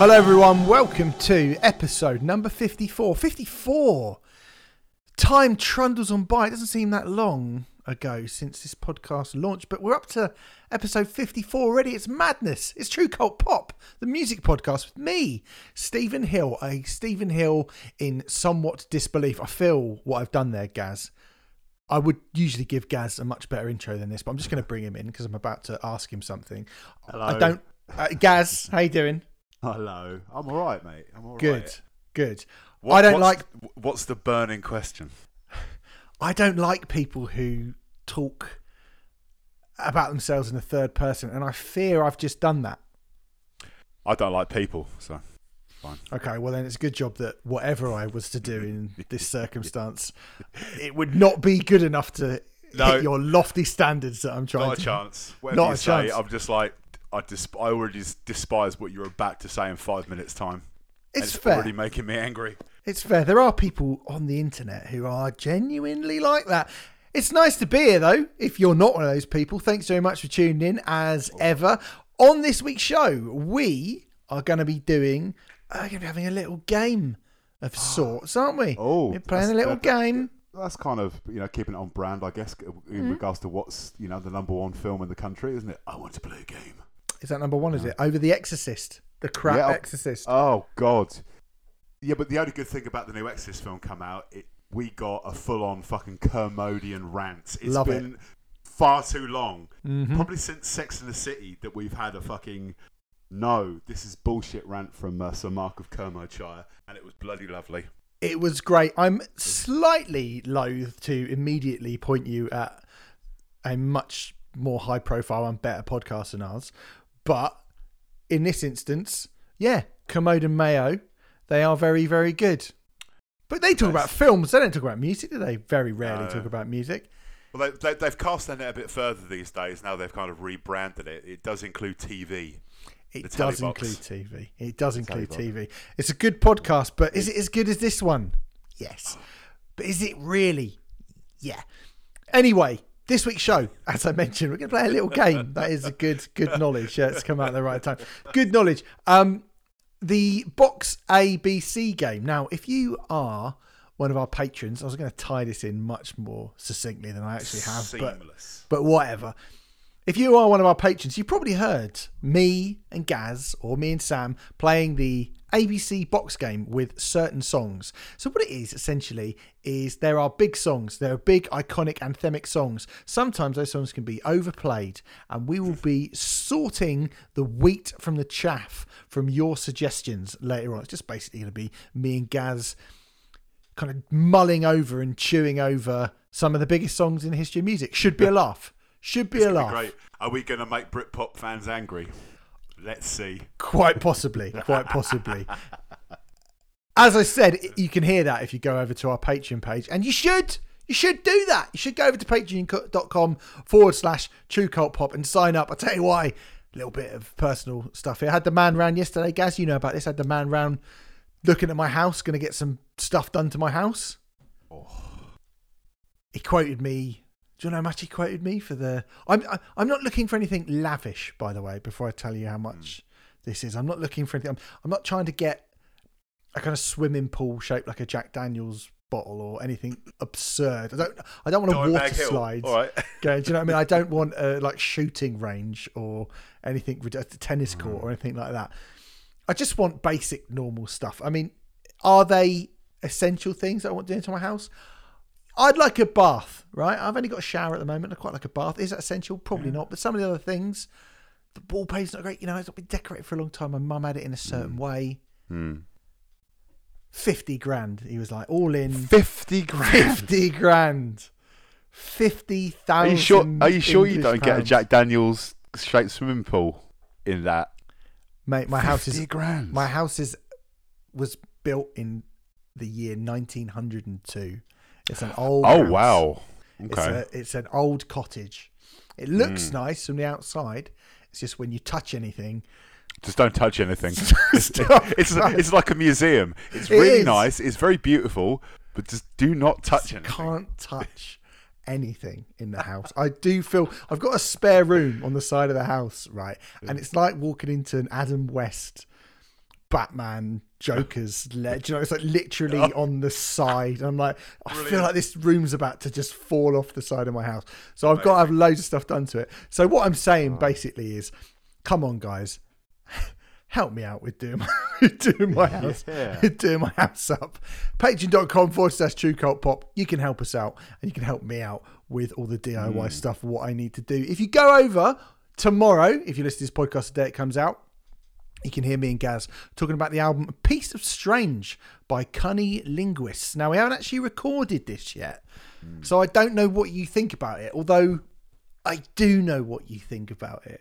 Hello, everyone. Welcome to episode number 54. 54! Time trundles on by. It doesn't seem that long ago since this podcast launched, but we're up to episode 54 already. It's madness. It's True Cult Pop, the music podcast with me, Stephen Hill. A Stephen Hill in somewhat disbelief. I feel what I've done there, Gaz. I would usually give Gaz a much better intro than this, but I'm just going to bring him in because I'm about to ask him something. Hello. I don't. Uh, Gaz, how you doing? Hello. I'm all right, mate. I'm all right. Good, good. What- I don't what's- like. What's the burning question? I don't like people who talk about themselves in the third person, and I fear I've just done that. I don't like people, so fine. Okay, well then it's a good job that whatever I was to do in this circumstance, it would not be good enough to No. hit your lofty standards that I'm trying not a chance. Whatever Not you a say, chance. I'm just like I dis- I already despise what you're about to say in five minutes time. It's it's fair. already making me angry. It's fair. There are people on the internet who are genuinely like that. It's nice to be here, though. If you're not one of those people, thanks very much for tuning in as ever. On this week's show, we are going to be doing, uh, going to be having a little game of sorts, aren't we? Oh, we're playing a little that- game. That's kind of you know keeping it on brand, I guess, in Mm-hmm. regards to what's you know the number one film in the country, isn't it? I want to play a game. Is that number one? Is it over the Exorcist? The crap Yeah. Exorcist. Oh God. Yeah, but the only good thing about the new Exorcist film come out, it we got a full-on fucking Kermodian rant. It's Love been far too long, Mhm. probably since Sex and the City, that we've had a fucking no. This is bullshit rant from uh, Sir Mark of Kermodshire. And it was bloody lovely. It was great. I'm slightly loath to immediately point you at a much more high profile and better podcast than ours. But in this instance, yeah, Kermode and Mayo, they are very, very good. But they talk Nice. about films. They don't talk about music, do they? Very rarely No. talk about music. Well, they, they, they've cast their net a bit further these days. Now they've kind of rebranded it. It does include TV. It The does include TV. It does include telly TV. It's a good podcast, but is it as good as this one? Yes. But is it really? Yeah. Anyway, this week's show, as I mentioned, we're going to play a little game. That is a good, good knowledge. Yeah, it's come out at the right time. Good knowledge. Um, the box ABC game. Now, if you are one of our patrons, I was going to tie this in much more succinctly than I actually have, but Seamless. but whatever. If you are one of our patrons, you probably heard me and Gaz, or me and Sam, playing the ABC box game with certain songs. So, what it is essentially is there are big songs, there are big, iconic, anthemic songs. Sometimes those songs can be overplayed, and we will be sorting the wheat from the chaff from your suggestions later on. It's just basically going to be me and Gaz kind of mulling over and chewing over some of the biggest songs in the history of music. Should be a laugh. Should be It's a laugh. Great. Are we going to make Britpop fans angry? Let's see. Quite possibly. Quite possibly. As I said, you can hear that if you go over to our Patreon page, and you should. You should do that. You should go over to patreon.com forward slash true cult pop and sign up. I'll tell you why. A little bit of personal stuff here. I had the man round yesterday, Gaz. You know about this. I had the man round looking at my house, going to get some stuff done to my house. Oh. He quoted me. Do you know how much he quoted me for the? I'm I- I'm not looking for anything lavish, by the way. Before I tell you how much this is, I'm not looking for anything. I'm, I'm not trying to get a kind of swimming pool shaped like a Jack Daniels bottle or anything absurd. I don't. I don't want a Dimebag water slide. All right. Do you know what I mean? I don't want a like shooting range or anything, a tennis Mm. court or anything like that. I just want basic, normal stuff. I mean, are they essential things that I want doing to my house? I'd like a bath, right? I've only got a shower at the moment. I quite like a bath. Is that essential? Probably not. But some of the other things, the wallpaper's not great. You know, it's not been decorated for a long time. My mum had it in a certain way. Hmm. 50 grand, he was like, all in. 50 grand. 50 grand. 50,000. Are you sure? Are you sure you don't get a. Jack Daniels straight swimming pool in that? Mate, my house 50 is grand. my house is was built in the year 1902. It's an old oh house. wow. It's, Okay. a, it's an old cottage. It looks Mm. nice from the outside. It's just when you touch anything, Just don't touch anything. Stop, it's it's like a museum. It's really is. nice. It's very beautiful, but just do not touch Just anything. can't touch anything in the house. I do feel I've got a spare room on the side of the house, right? And it's like walking into an Adam West Batman Joker's ledge. You know, it's like literally Oh. on the side. and I'm like, I feel like this room's about to just fall off the side of my house. So I've got to have loads of stuff done to it. So what I'm saying basically is, come on, guys, help me out with doing my, doing my house, Yeah. doing my house up. Patreon.com forward slash True Cult Pop. You can help us out, and you can help me out with all the DIY hmm. stuff. What I need to do. If you go over tomorrow, if you listen to this podcast the day it comes out, you can hear me and Gaz talking about the album Piece of Strange by CunninLynguists. Now, we haven't actually recorded this yet, so I don't know what you think about it, although I do know what you think about it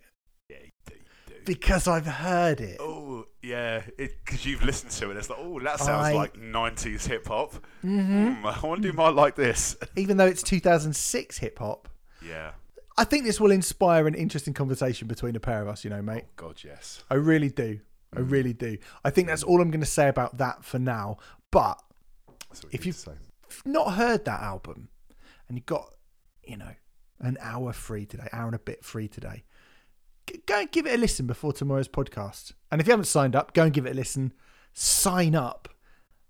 Yeah, you do, you do. because I've heard it. Oh yeah, because you've listened to it. It's like, oh, that sounds I- like '90s hip hop. Mm-hmm. I wonder might like this. Even though it's 2006 hip hop, Yeah. I think this will inspire an interesting conversation between the pair of us, you know, mate. Oh, God, yes. I really do. I Mm. really do. I think that's all I'm going to say about that for now. But That's If you you- need to say. if you've not heard that album and you've got, you know, an hour free today, hour and a bit free today, go and give it a listen before tomorrow's podcast. And if you haven't signed up, go and give it a listen, sign up,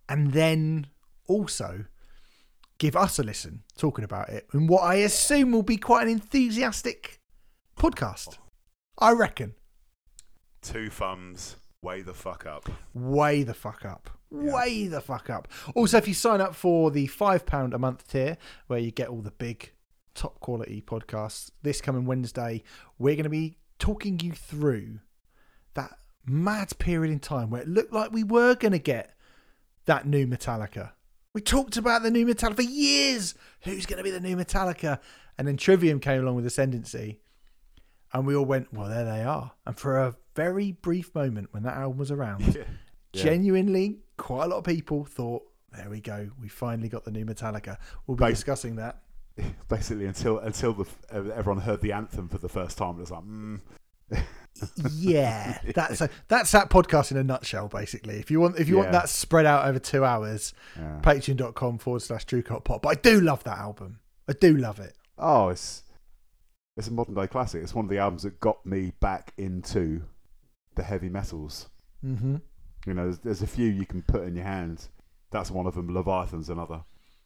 and then also give us a listen talking about it in what I assume will be quite an enthusiastic podcast. I reckon. Two thumbs, way the fuck up. way the fuck up. Way the fuck up. Also, if you sign up for the £5 a month tier, where you get all the big, top quality podcasts, this coming Wednesday, we're going to be talking you through that mad period in time where it looked like we were going to get that new Metallica. We talked about the new Metallica for years. Who's going to be the new Metallica? And then Trivium came along with Ascendancy. And we all went, well, there they are. And for a very brief moment when that album was around, Yeah. genuinely, quite a lot of people thought, there we go, we finally got the new Metallica. We'll be Right. discussing that. Basically, until until the, everyone heard the anthem for the first time, it was like, mm, Yeah, that's a, that's that podcast in a nutshell. Basically, if you want if you want that spread out over two hours, yeah. Patreon.com forward slash True Cult Pop. But I do love that album. I do love it. oh, it's it's a modern day classic. It's one of the albums that got me back into the heavy metals. hmm You know, there's, there's a few you can put in your hand. That's one of them. Leviathan's another.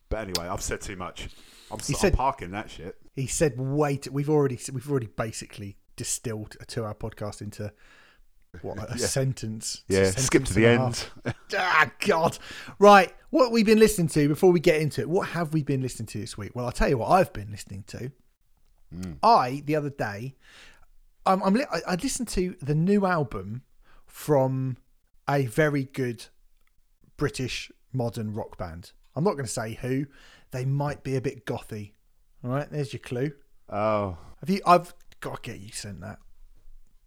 But anyway, I've said too much. I'm, He said- I'm parking that shit. He said, "Wait, we've already we've already basically distilled a two-hour podcast into what a Yeah. sentence. Yeah, Sentence skip to the end. ah, God. Right. What we've been listening to before we get into it, what have we been listening to this week? Well, I'll tell you what I've been listening to. Mm. I, the other day, um, I'm, li- I, I listened to the new album from a very good British modern rock band. I'm not going to say who. They might be a bit gothy. All right, there's your clue. Oh, Have you? I've got to get you sent that.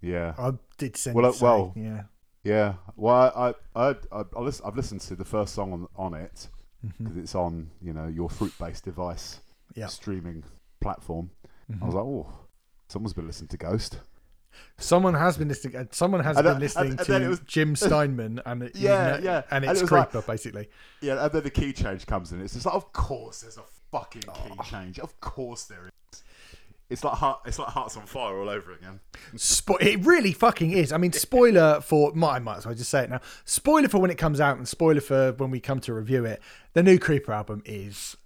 yeah. I did send. Well, it, uh, well, yeah. Yeah, well, I I I, I listen, I've listened to the first song on on it Mm-hmm. because it's on you know your fruit based device Yeah. streaming platform. Mm-hmm. I was like, oh, someone's been listening to Ghost. Someone has been listening. uh, Someone has And been listening and- and to was- Jim Steinman, and it, you Yeah, know- yeah. and it's it was like- Creeper, basically. Yeah, and then the key change comes in. It's just like, of course, there's a fucking key Oh. change. Of course there is. It's like heart, it's like Hearts on Fire all over again. Spo- it really fucking is. I mean, spoiler for my, I might as well just say it now. Spoiler for when it comes out, and spoiler for when we come to review it. The new Creeper album is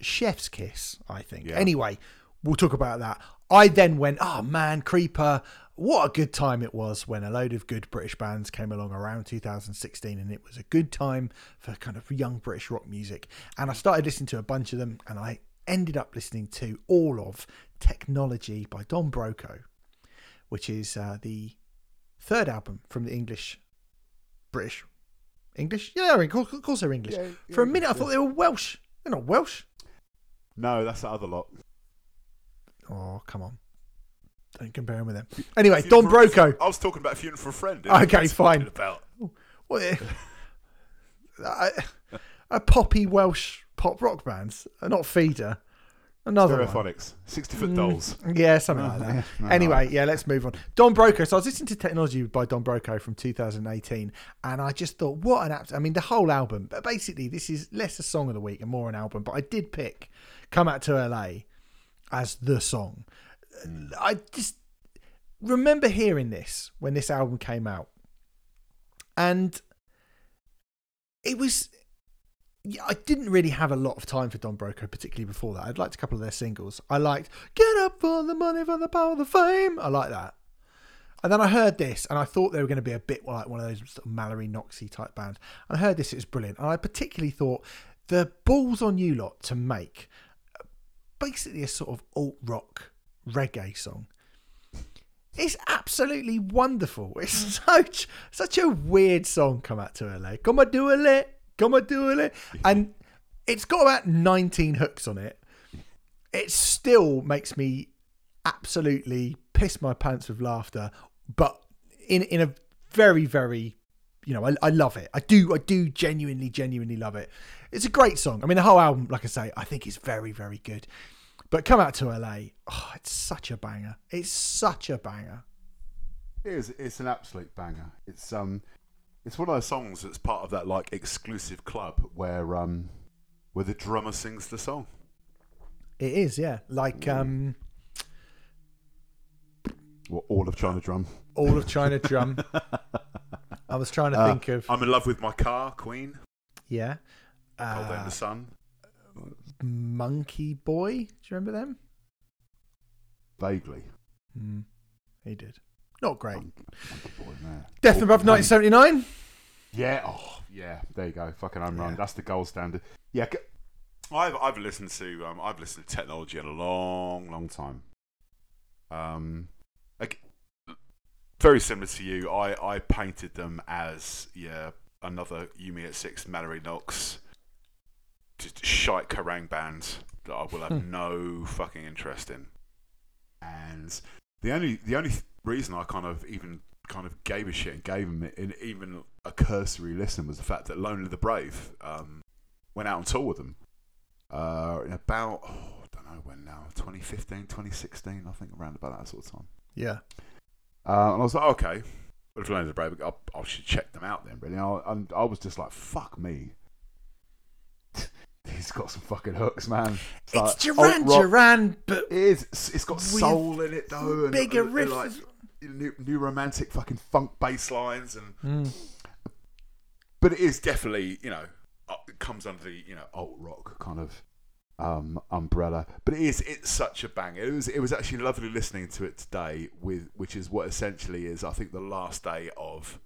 chef's kiss. I think. Yeah. Anyway, we'll talk about that. I then went, oh man, Creeper. What a good time it was when a load of good British bands came along around 2016, and it was a good time for kind of young British rock music. And I started listening to a bunch of them, and I ended up listening to all of Technology by Don Broco which is uh, the third album from the English, British, English. Yeah, of course, of course they're English. Yeah, For a yeah, minute, I yeah. thought they were Welsh. They're not Welsh. No, that's the other lot. Oh, come on! Don't compare them with them. Anyway, Don Broco. I was talking about Funeral for a Friend. Okay, fine. About. What? a, a poppy Welsh pop rock band, uh, not Feeder. Another one. Sixty foot Mm. dolls. Yeah, something like that. No, anyway, yeah, let's move on. Don Broco. So I was listening to Technology by Don Broco from 2018, and I just thought, what an app! I mean, the whole album. But basically, this is less a song of the week and more an album. But I did pick "Come Out to LA" as the song. I just remember hearing this when this album came out, and it was. Yeah, I didn't really have a lot of time for Don Broco, particularly before that. I'd liked a couple of their singles. I liked "Get Up for the Money, for the Power, the Fame." I like that. And then I heard this, and I thought they were going to be a bit like one of those sort of Mallory Knoxy type bands. And I heard this; it was brilliant. And I particularly thought the balls on you lot to make uh, basically a sort of alt rock reggae song. It's absolutely wonderful. It's such such a weird song. Come out to LA. Come on, do a it. Come on, do it. And it's got about 19 hooks on it. It still makes me absolutely piss my pants with laughter, but in in a very very you know I, I love it. I do I do genuinely genuinely love it. It's a great song. I mean the whole album, like I say, I think is very very good. But come out to LA. Oh, it's such a banger. It's such a banger. It is. It's an absolute banger. It's um, It's one of those songs that's part of that like exclusive club where um, where the drummer sings the song. It is, yeah. Like um, well, all of China Drum. all of China Drum. I was trying to think of I'm in love with my car, Queen. yeah. Cold in Uh, the sun. Monkey Boy. Do you remember them? Vaguely. Mm, he did. Not great. Monkey, boy, man. Death and Above 1979. Yeah. Oh, yeah. There you go. Fucking home run. Yeah. That's the gold standard. Yeah. I've I've listened to um, I've listened to technology in a long, long time. um, like, very similar to you. I, I painted them as yeah another You Me at Six Mallory Knox, just shite Kerrang bands that I will have no fucking interest in. And the only the only reason I kind of even kind of gave a shit and gave them in even a cursory listen was the fact that Lonely the Brave um, went out on tour with them uh, in about oh, I don't know when now 2015 2016 I think around about that sort of time Yeah. uh, and I was like okay if Lonely the Brave I, I should check them out then Really. And I, and I was just like, fuck me. He's got some fucking hooks, man. It's like Duran. Duran, but It is. It's- It's got soul in it though, and, bigger and, riffs. like new, new romantic fucking funk bass lines, and Mm. But it is definitely you know uh, it comes under the you know alt rock kind of um, umbrella. But it is. It's such a bang. It was. It was actually lovely listening to it today, with which is what essentially is, I think, the last day of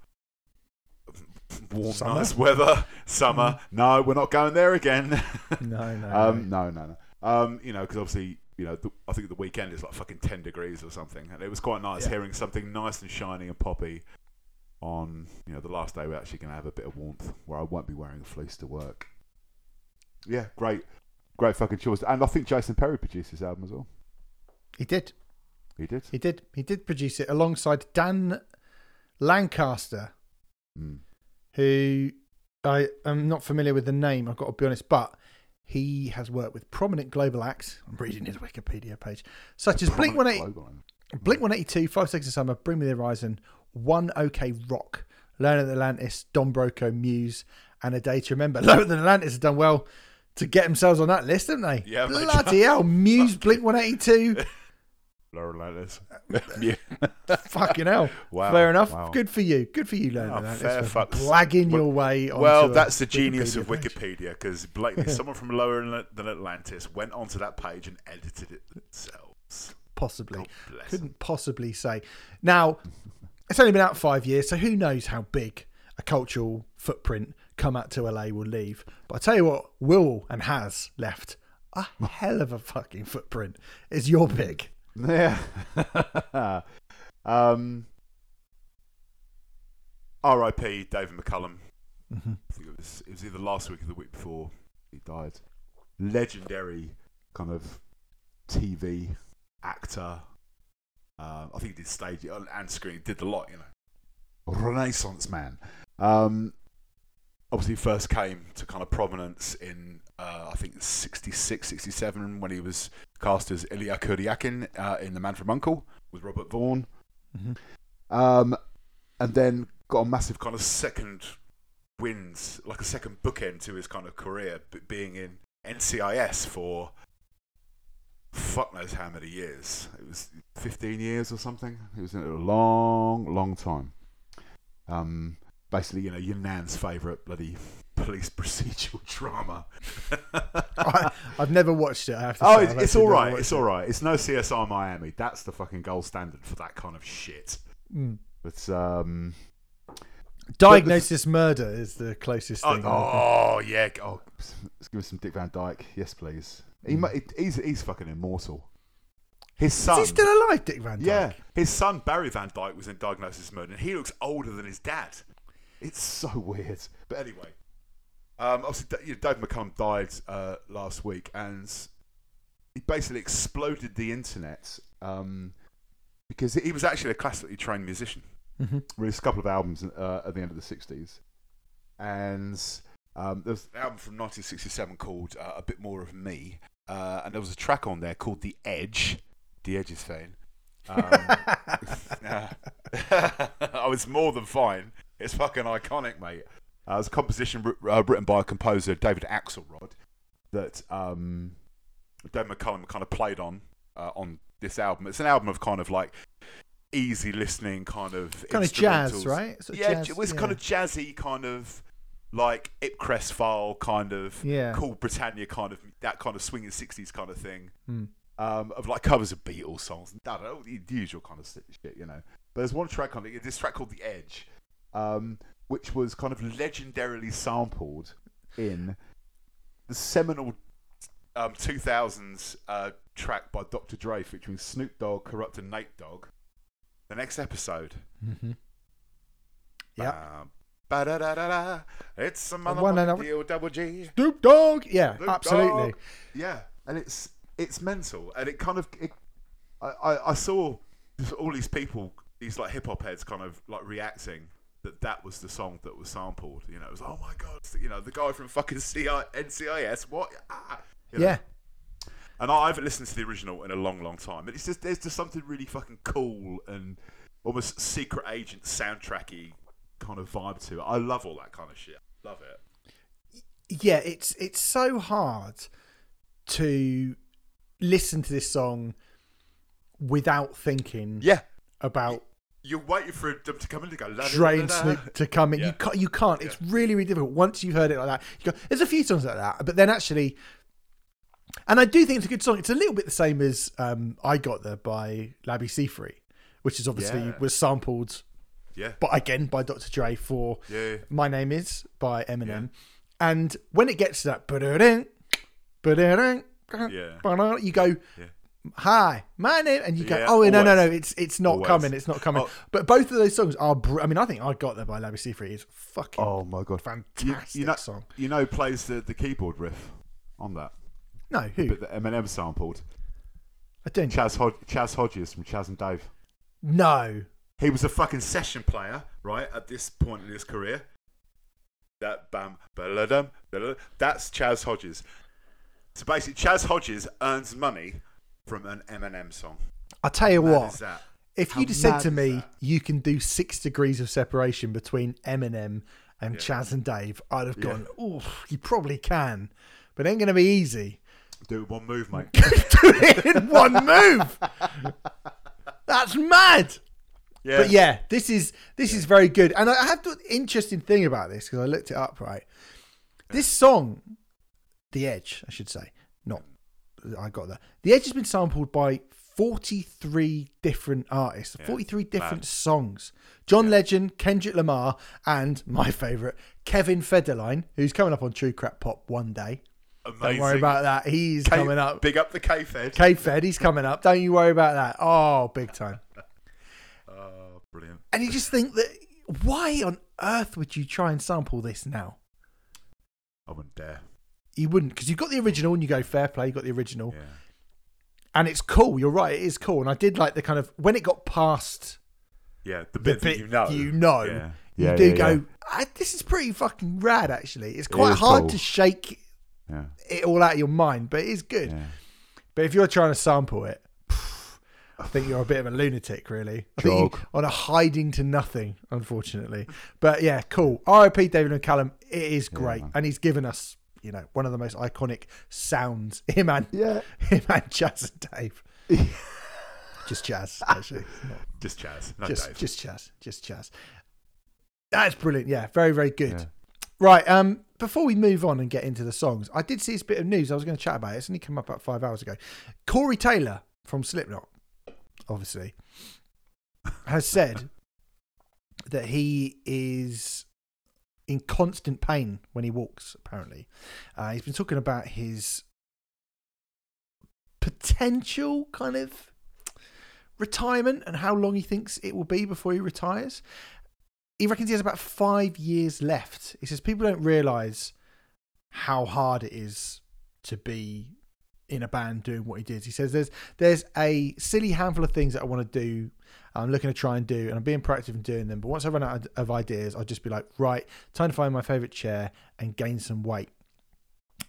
warm, Summer? nice weather, summer. No, we're not going there again. no, no. Um, no, no, no. Um, you know, because obviously, you know, the, I think the weekend is like fucking ten degrees or something, and it was quite nice Yeah. hearing something nice and shiny and poppy on, you know, the last day we're actually going to have a bit of warmth where I won't be wearing a fleece to work. Yeah, great, great fucking choice, and I think Jason Perry produced this album as well. he did. He did. He did. He did produce it alongside Dan Lancaster, Mm. who I am not familiar with the name. I've got to be honest, but he has worked with prominent global acts. I'm reading his Wikipedia page, such as Blink One Eighty. Blink 182, Five Seconds of Summer, Bring Me the Horizon, One OK Rock, Lower than Atlantis, Don Broco, Muse, and A Day to Remember. Lower than Atlantis have done well to get themselves on that list, haven't they? Yeah. Bloody hell. Muse, Blink 182. Lower Atlantis. yeah Fucking hell. Wow, Fair enough. wow. Good for you. Good for you, Learn Oh, at Atlantis. fair for fucks. Blagging Well- your way onto well that's the genius of page. Wikipedia because blatantly someone from lower than- than Atlantis went onto that page and edited it themselves Possibly. Couldn't possibly say. Now, it's only been out five years, so who knows how big a cultural footprint come out to LA will leave. But I tell you what, will and has left a hell of a fucking footprint. Is your pick? Yeah. um, R.I.P. David McCallum Mhm. I think it was it was either last week or the week before he died. Legendary kind of TV actor uh, I think he did stage and and screen did a lot you know renaissance man. Um, obviously first came to kind of prominence in uh, I think 66, 67 when he was cast as Ilya Kuryakin uh, in The Man from Uncle with Robert Vaughn. Mhm. um, and then got a massive Kind of second wins, like a second bookend to his kind of career, being in NCIS for fuck knows how many years. It was 15 years or something. He was in it a long, long time. Um, basically, you know, your nan's favourite bloody police procedural drama. I, I've never watched it. I have to Oh, say. it's, it's all right. It's it. all right. It's no CSI Miami. That's the fucking gold standard for that kind of shit. Mm. But um, Diagnosis Murder is the closest oh, thing. oh yeah. Oh, let's give us some Dick Van Dyke. Yes, please. He, mu- he's he's fucking immortal. His son. Is he still alive, Dick Van Dyke? yeah, his son Barry Van Dyke was in Diagnosis Murder, and he looks older than his dad. It's so weird. But anyway, um, obviously, Da- you know, Dave McCallum died uh, last week, and he basically exploded the internet um, because he was actually a classically trained musician. Mhm. Released a couple of albums uh, at the end of the '60s, and um, there's an album from 1967 called uh, "A Bit More of Me," uh, and there was a track on there called "The Edge." The Edge is fine. Um, I was more than fine. It's fucking iconic, mate. Uh, it was a composition wr- uh, written by a composer, David Axelrod, that um, Dave McCullum kind of played on uh, on this album. It's an album of kind of like easy listening, kind of Kind of jazz, right? Sort of yeah, jazz, it was yeah. kind of jazzy, kind of like Ipcress file, kind of Yeah. cool Britannia, kind of that kind of swinging '60s kind of thing Hmm. um, of like covers of Beatles songs and I don't know, the usual kind of shit, you know. But there's one track on it, this track called The Edge, um, which was kind of legendarily sampled in the seminal um, 2000s uh, track by Dr. Dre featuring Snoop Dogg, Kurupt, and Nate Dogg. The next episode. Mhm. Yep. Bam, ba-da-da-da-da, It's a one and deal, double G. Snoop Dogg. Yeah, Snoop absolutely. Dogg. Yeah, and it's it's mental, and it kind of it, I, I I saw all these people, these like hip hop heads, kind of like reacting that that was the song that was sampled. You know, it was oh my god, you know, the guy from fucking CI, NCIS, what? Ah, you know. Yeah. And I haven't listened to the original in a long, long time. But it's just there's just something really fucking cool and almost secret agent soundtracky kind of vibe to it. I love all that kind of shit. Love it. yeah, it's it's so hard to listen to this song without thinking Yeah. about You're waiting for them to come in to go. La, la, Dre la, and la. Snoop to come in. Yeah. You can't. You can't. It's really, really difficult. Once you've heard it like that, you go, there's a few songs like that, but then actually, and I do think it's a good song. It's a little bit the same as um, "I Got The" by Labi Siffre, which is obviously Yeah. was sampled, Yeah. but again by Dr. Dre for Yeah. "My Name Is" by Eminem. And when it gets to that, ba-da-ding, ba-da-ding, Yeah. you go, Yeah. hi, my name, and you go, Yeah, oh no, no, no, always. it's it's not Always. coming, it's not coming. Oh. But both of those songs are. Br- I mean, I think I got there by Labi Siffre is fucking Oh my god. Fantastic you know, song. you know, plays the, the keyboard riff on that, No, who? but the Eminem sampled. I don't. Chaz Hod- Chaz Hodges from Chaz and Dave. no, He was a fucking session player, right, at this point in his career. That bam, ba-la-dum, ba-la- that's Chaz Hodges. So basically, Chaz Hodges earns money from an Eminem song. I tell you Mad what. is that? If How you'd said to me that? you can do six degrees of separation between Eminem and Yeah. Chaz and Dave, I'd have Yeah. gone, oh, you probably can, but it ain't going to be easy. Do it one move, mate. do it in one move. That's mad. Yeah. But yeah, this is this is very good. And I have the interesting thing about this because I looked it up. Right, this song, "The Edge," I should say, not I got that. "The Edge" has been sampled by forty-three different artists, forty-three different mad. songs. John Legend, Kendrick Lamar, and my favourite Kevin Federline, who's coming up on True Crap Pop one day. Amazing. Don't worry about that. He's K- coming up. Big up the K-Fed. K Fed, he's coming up. Don't you worry about that. Oh, big time. Brilliant. And you just think that why on earth would you try and sample this now? I wouldn't dare. You wouldn't, because you've got the original and you go fair play, you got the original. Yeah. And it's cool. You're right, it is cool. And I did like the kind of when it got past Yeah, the the bit, bit that you know. you know, Yeah. you Yeah, do yeah, go, yeah. "Ah, this is pretty fucking rad actually. It's quite is hard cool. to shake Yeah. it all out of your mind, but it is good. yeah. But if you're trying to sample it, I think you're a bit of a lunatic, really. I think you're on a hiding to nothing, unfortunately. But yeah, cool. R.I.P. David McCallum. It is great, man. and he's given us, you know, one of the most iconic sounds. Him and Yeah. him and Chaz and Dave. just Chaz, actually. Just Chaz, no just Dave. just Chaz, just Chaz. That's brilliant. Yeah, very very good. Yeah. Right. Um. before we move on and get into the songs, I did see this bit of news. I was going to chat about it. It's only come up about five hours ago. Corey Taylor from Slipknot, obviously, has said that he is in constant pain when he walks. Apparently, uh, he's been talking about his potential kind of retirement and how long he thinks it will be before he retires. He reckons he has about five years left. He says people don't realise how hard it is to be in a band doing what he did. He says there's there's a silly handful of things that I want to do. I'm looking to try and do, and I'm being proactive in doing them. But once I run out of ideas, I'll just be like, right, time to find my favourite chair and gain some weight.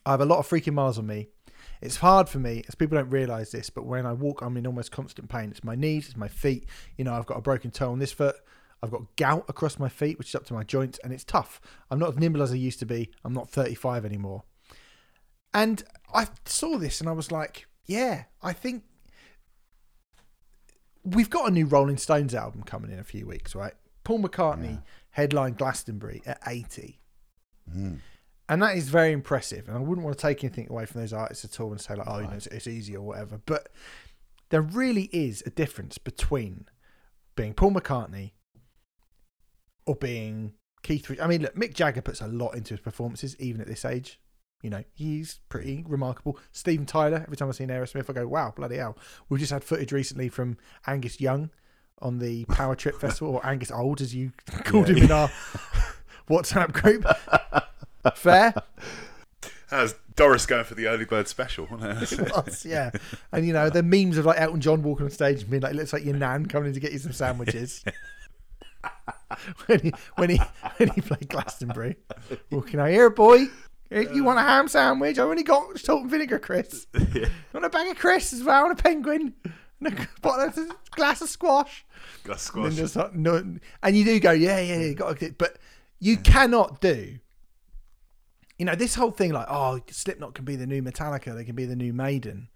I have a lot of freaking miles on me. It's hard for me, as people don't realise this, but when I walk, I'm in almost constant pain. It's my knees, it's my feet. You know, I've got a broken toe on this foot. I've got gout across my feet, which is up to my joints, and it's tough. I'm not as nimble as I used to be. I'm not 35 anymore. And I saw this and I was like, yeah, I think we've got a new Rolling Stones album coming in a few weeks, right? Paul McCartney Yeah. headline Glastonbury at 80. Mm. And that is very impressive. And I wouldn't want to take anything away from those artists at all and say, like, oh, you know, it's, it's easy or whatever. But there really is a difference between being Paul McCartney or being Keith. I mean, look, Mick Jagger puts a lot into his performances, even at this age. You know, he's pretty remarkable. Steven Tyler, every time I see an Aerosmith, I go, wow, bloody hell. We've just had footage recently from Angus Young on the Power Trip Festival, or Angus Old, as you called Yeah. him in our WhatsApp group. Fair? That was Doris going for the early bird special, it? It was, yeah. And you know, the memes of like Elton John walking on stage and being like, it looks like your nan coming in to get you some sandwiches. when he when he when he played Glastonbury. Walking out here, boy. You want a ham sandwich? I've only got salt and vinegar, Chris. You want a bag of Chris as well and a penguin? And a bottle a glass of squash. And, squash. like, no, and you do go, yeah, yeah, yeah, got to, but you cannot do. You know this whole thing, like, oh, Slipknot can be the new Metallica, they can be the new Maiden.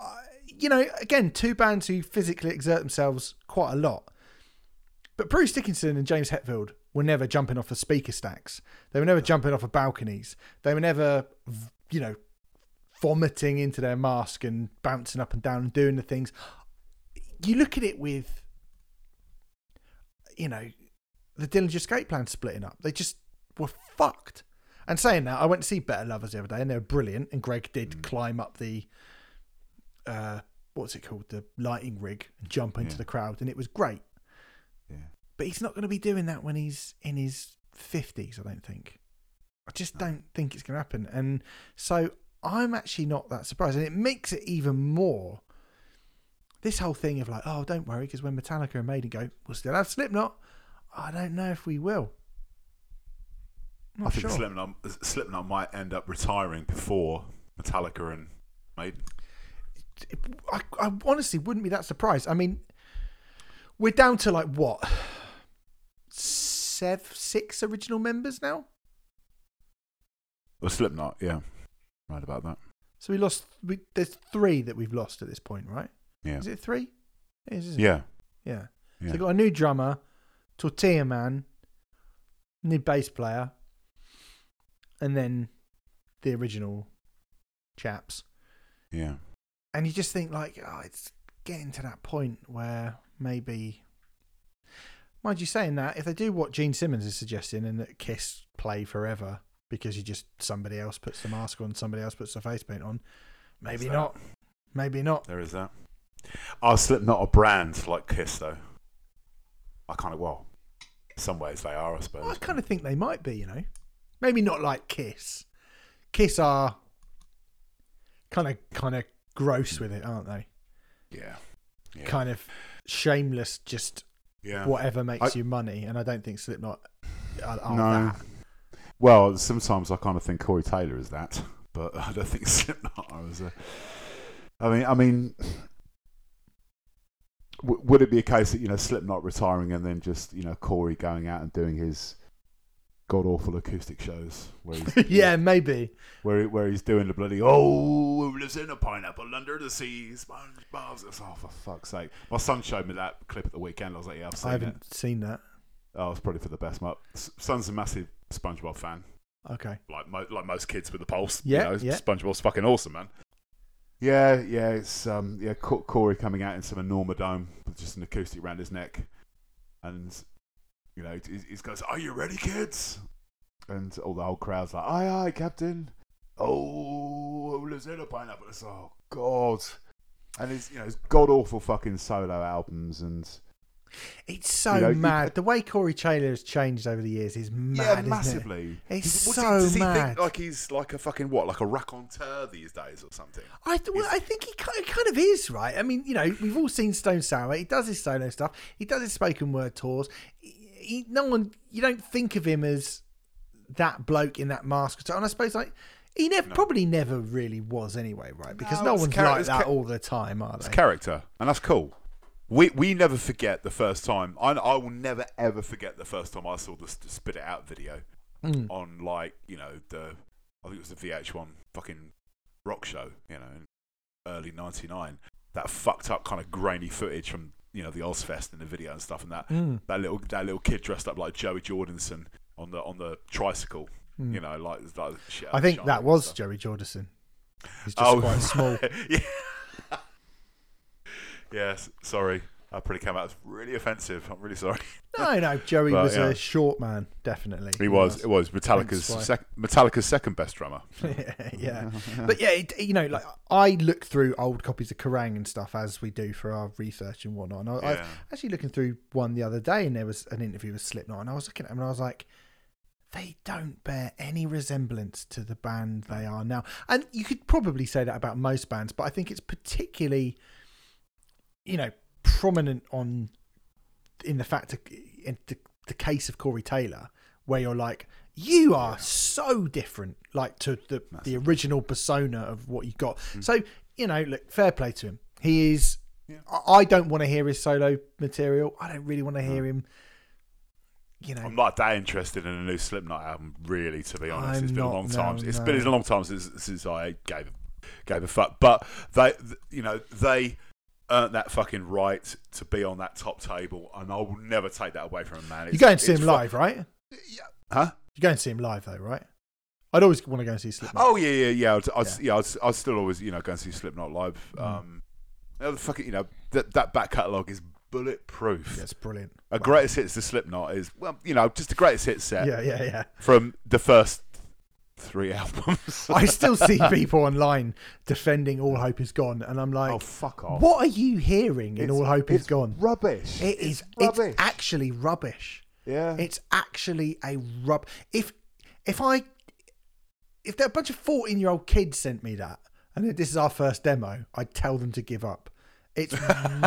Uh, you know, again, two bands who physically exert themselves quite a lot. But Bruce Dickinson and James Hetfield were never jumping off the speaker stacks. They were never jumping off of balconies. They were never, you know, vomiting into their mask and bouncing up and down and doing the things. You look at it with you know, the Dillinger Escape Plan splitting up. They just were fucked. And saying that, I went to see Better Lovers the other day, and they were brilliant. And Greg did climb up the, uh, what's it called, the lighting rig, and jump into Yeah. the crowd, and it was great. But he's not going to be doing that when he's in his fifties. I don't think. I just don't think it's going to happen. And so I'm actually not that surprised, and it makes it even more. This whole thing of like, oh, don't worry, because when Metallica and Maiden go, we'll still have Slipknot. I don't know if we will. I'm I think sure. Slipknot, Slipknot might end up retiring before Metallica and Maiden. I, I honestly wouldn't be that surprised. I mean, we're down to like what seven, six original members now. Or Slipknot, yeah. Right about that. So we lost. We, there's three that we've lost at this point, right? Yeah. Is it three? It is, isn't it? Yeah. Yeah. So Yeah. got a new drummer, Tortilla Man, new bass player, and then the original chaps. Yeah. And you just think like, oh, it's getting to that point where maybe. Mind you, saying that if they do what Gene Simmons is suggesting and that Kiss play forever because you just somebody else puts the mask on, somebody else puts the face paint on, maybe not. Maybe not. There is that. Are Slipknot a brand like Kiss, though? I kind of, well, some ways they are, I suppose. Well, I kind of think they might be, you know. Maybe not like Kiss. Kiss are kind of kind of gross with it, aren't they? Yeah. Yeah. Kind of shameless, just yeah. whatever makes I- you money. And I don't think Slipknot are, are No. that. Well, sometimes I kind of think Corey Taylor is that, but I don't think Slipknot I was a. I mean, I mean, w- would it be a case that you know Slipknot retiring and then just you know Corey going out and doing his god awful acoustic shows where he's yeah, maybe. where he, where he's doing the bloody oh who lives in a pineapple under the sea SpongeBob. It's- Oh for fuck's sake! My son showed me that clip at the weekend. I was like, yeah, I've seen I haven't seen that. Oh, it's probably for the best. My son's a massive SpongeBob fan. Okay. like mo- like most kids with the pulse. Yeah, you know, yeah. SpongeBob's fucking awesome, man. Yeah, yeah, it's um, yeah, Corey coming out in some enormous dome with just an acoustic around his neck, and you know, he, he goes, "Are you ready, kids?" And all the whole crowd's like, "Aye, aye, Captain." Oh, Louisiana Pineapple. It's oh god, and it's you know, it's god awful fucking solo albums and. It's so You know, you- mad. the way Corey Taylor has changed over the years is mad. yeah, isn't it? massively. It's so does he mad. Think, like he's like a fucking what, like a raconteur these days or something? I, th- well, I think he kind, of, kind of is right. I mean, you know, we've all seen Stone Sour. He does his solo stuff. He does his spoken word tours. He, no one, you don't think of him as that bloke in that mask. And I suppose like he never, probably never really was anyway, right? Because No, no, one's char- like that cha- all the time, are they? It's character, and that's cool. We we never forget the first time. I I will never ever forget the first time I saw the Spit It Out video Mm. on like you know the I think it was the VH1 fucking rock show. You know, in early '99. That fucked up kind of grainy footage from you know the Ozzfest in the video and stuff, and that Mm. that little that little kid dressed up like Joey Jordison on the on the tricycle. You know, like, like shit. I think that was stuff. Joey Jordison. He's just Oh. quite small. yeah. yes, sorry. That probably came out as really offensive. I'm really sorry. No, no, Joey But, was yeah. a short man, definitely. He was. It was Metallica's sec- Metallica's second best drummer. yeah, yeah. but yeah, it, you know, like I look through old copies of Kerrang and stuff as we do for our research and whatnot. And I, I was actually looking through one the other day, and there was an interview with Slipknot, and I was looking at him, and I was like, they don't bear any resemblance to the band they are now. And you could probably say that about most bands, but I think it's particularly, you know, prominent on in the fact of, in the, the case of Corey Taylor, where you're like, you are so different, like to the the original persona of what you got. Mm. So you know, look, fair play to him. He is. I- I don't want to hear his solo material. I don't really want to hear him. You know, I'm not that interested in a new Slipknot album, really. To be honest, I'm it's been a not, long time. no, It's no. been a long time since since I gave gave a fuck. But they, you know, they earned that fucking right to be on that top table, and I will never take that away from him, man. you It's- go and see him live, right? Yeah. huh? You go and see him live, though, right? I'd always want to go and see Slipknot. Oh yeah, yeah, yeah. I'd, I'd, yeah, I'd, I'd still always, you know, go and see Slipknot live. Mm. Um, the fucking, you know, that that back catalogue is bulletproof. yeah, it's brilliant. A greatest hits to Slipknot is well, you know, just the greatest hit set Yeah, yeah, yeah. from the first three albums. I still see people online defending "All Hope Is Gone," and I'm like, oh fuck off! what are you hearing in It's- "All Hope Is Gone"? Rubbish. It It's is. It's rubbish. actually rubbish. yeah. It's actually a rub. If if I if a bunch of fourteen year old kids sent me that, and this is our first demo, I'd tell them to give up. It's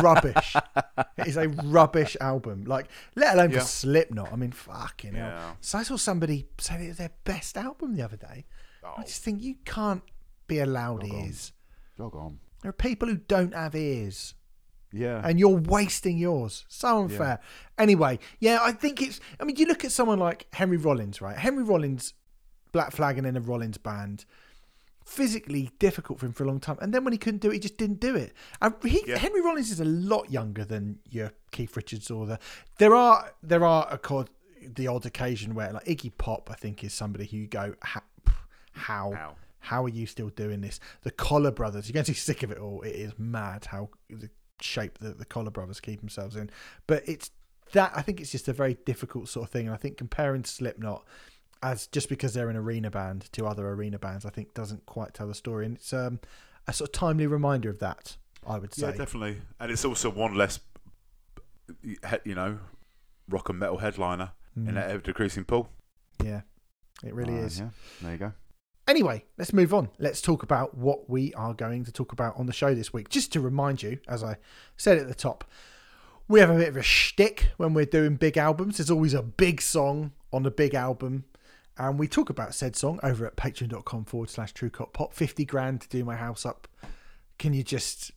rubbish. it is a rubbish album. Like, let alone Yeah. for Slipknot. I mean, fucking hell. Yeah. So I saw somebody say it was their best album the other day. I Oh. just think you can't be allowed Jog on. ears. Jog on. There are people who don't have ears Yeah. and you're wasting yours. So unfair. Anyway, yeah, I think it's. I mean, you look at someone like Henry Rollins, right? Henry Rollins, Black Flag, and then a Rollins band. Physically difficult for him for a long time, and then when he couldn't do it, he just didn't do it. And he, Yeah. Henry Rollins is a lot younger than your Keith Richards or the. There are there are a cod, the odd occasion where like Iggy Pop, I think, is somebody who you go how how How? how are you still doing this? The Koller Brothers, you're going to be sick of it all. It is mad how the shape that the Koller Brothers keep themselves in. But it's that I think it's just a very difficult sort of thing. And I think comparing Slipknot as just because they're an arena band to other arena bands, I think doesn't quite tell the story. And it's um, a sort of timely reminder of that. I would say. Yeah, definitely. And it's also one less, you know, rock and metal headliner in that ever decreasing pool. yeah, it really Uh, is. Yeah. There you go. Anyway, let's move on. Let's talk about what we are going to talk about on the show this week. Just to remind you, as I said at the top, we have a bit of a shtick when we're doing big albums. There's always a big song on a big album. And we talk about said song over at patreon.com forward slash true cult pop. 50 grand to do my house up. Can you just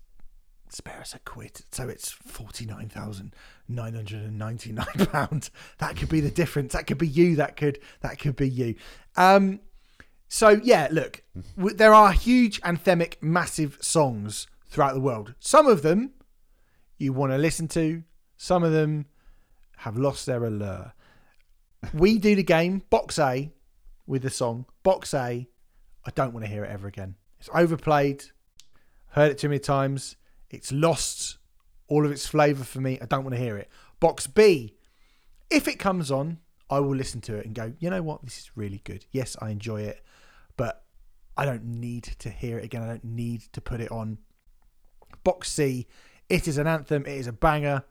spare us a quid? So it's £49,999. That could be the difference. That could be you. That could, that could be you. Um, so yeah, look, there are huge anthemic, massive songs throughout the world. Some of them you want to listen to. Some of them have lost their allure. We do the game box A, with the song. Box A, I don't want to hear it ever again. It's overplayed. Heard it too many times. It's lost all of its flavour for me. I don't want to hear it. Box B, if it comes on, I will listen to it and go, you know what, this is really good. Yes, I enjoy it, but I don't need to hear it again. I don't need to put it on. Box C, it is an anthem. It is a banger.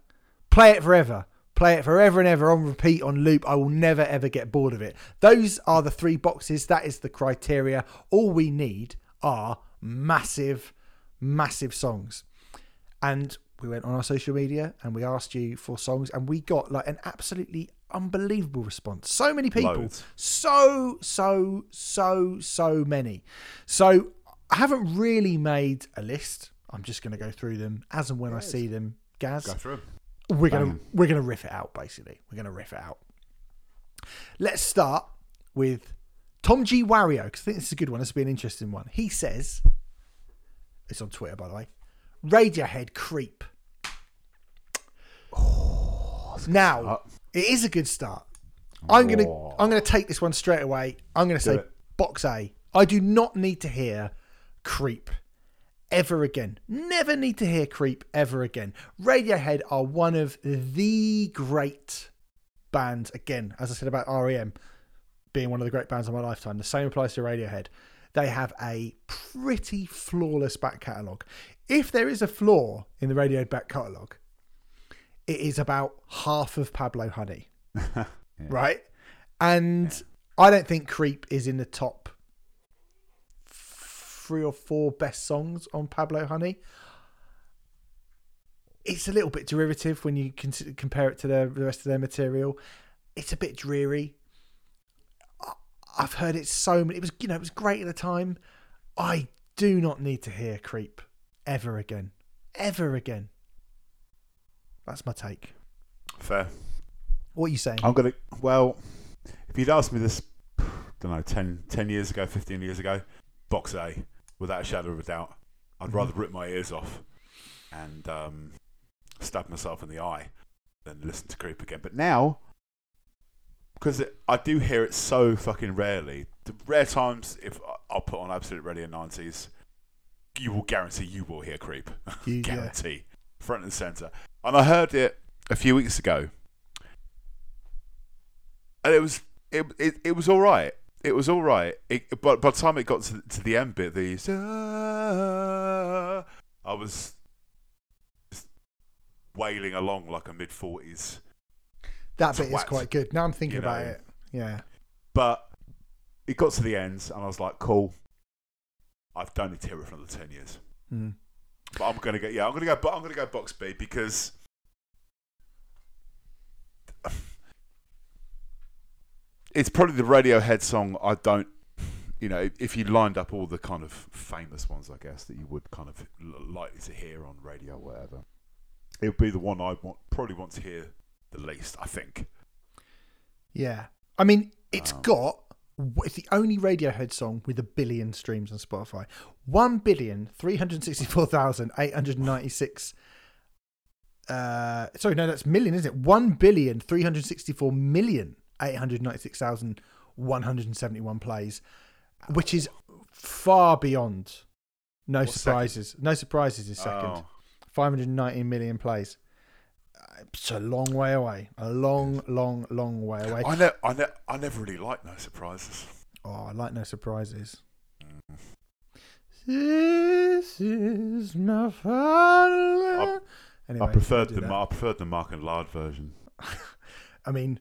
Play it forever. Play it forever and ever on repeat, on loop. I will never ever get bored of it. Those are the three boxes. That is the criteria. All we need are massive, massive songs. And we went on our social media and we asked you for songs, and we got like an absolutely unbelievable response. So many people, Loads. so so so so many. So I haven't really made a list. I'm just going to go through them as and when I see them. Gaz, Go through. We're gonna Bang. we're gonna riff it out. Basically, we're gonna riff it out. Let's start with Tom G Wario because I think this is a good one. This will be an interesting one. He says, "It's on Twitter, by the way." Radiohead creep. now start. it is a good start. I'm gonna Oh. I'm gonna take this one straight away. I'm gonna say box A. I do not need to hear creep ever again. Never need to hear creep ever again. Radiohead are one of the great bands. Again, as I said about REM being one of the great bands of my lifetime, the same applies to Radiohead. They have a pretty flawless back catalogue. If there is a flaw in the Radiohead back catalogue, it is about half of Pablo Honey right? And I don't think Creep is in the top three or four best songs on Pablo Honey. It's a little bit derivative when you compare it to the, the rest of their material. It's a bit dreary. I've heard it so many. It was you know it was great at the time. I do not need to hear Creep ever again, ever again. That's my take. Fair. What are you saying? I'm gonna. Well, if you'd asked me this, I don't know, 10, 10 years ago, fifteen years ago, box A, without a shadow of a doubt, I'd rather rip my ears off and um, stab myself in the eye than listen to Creep again. But now, because it, I do hear it so fucking rarely, the rare times if I- I'll put on Absolute Radio nineties, you will guarantee you will hear Creep. Yeah. guarantee, front and center. And I heard it a few weeks ago and it was it it, it was all right. It was all right. It, but by the time it got to, to the end bit, the I was wailing along like a mid forties. That bit is quite good. Now I'm thinking you about know. it. Yeah. But it got to the end, and I was like, "Cool, I've done it here for another ten years." Mm. But I'm gonna go. Yeah, I'm gonna go. But I'm gonna go box B because it's probably the Radiohead song. I don't. You know, if you lined up all the kind of famous ones, I guess that you would kind of likely to hear on radio, or whatever, it would be the one I want probably want to hear the least. I think. Yeah. I mean, it's Um, got. It's the only Radiohead song with a billion streams on Spotify. One billion three hundred sixty-four thousand eight hundred ninety-six. Uh, sorry, no, that's million, isn't it? One billion three hundred sixty-four million eight hundred ninety-six thousand one hundred and seventy-one plays, which is far beyond. No What's surprises. No surprises is second. Oh. 519 million plays. It's a long way away. A long, long, long way away. I ne- I, ne- I never really liked No Surprises. Oh, I like no surprises. Mm. This is my final. Anyway, I preferred the that. I preferred the Mark and Lard version. I mean,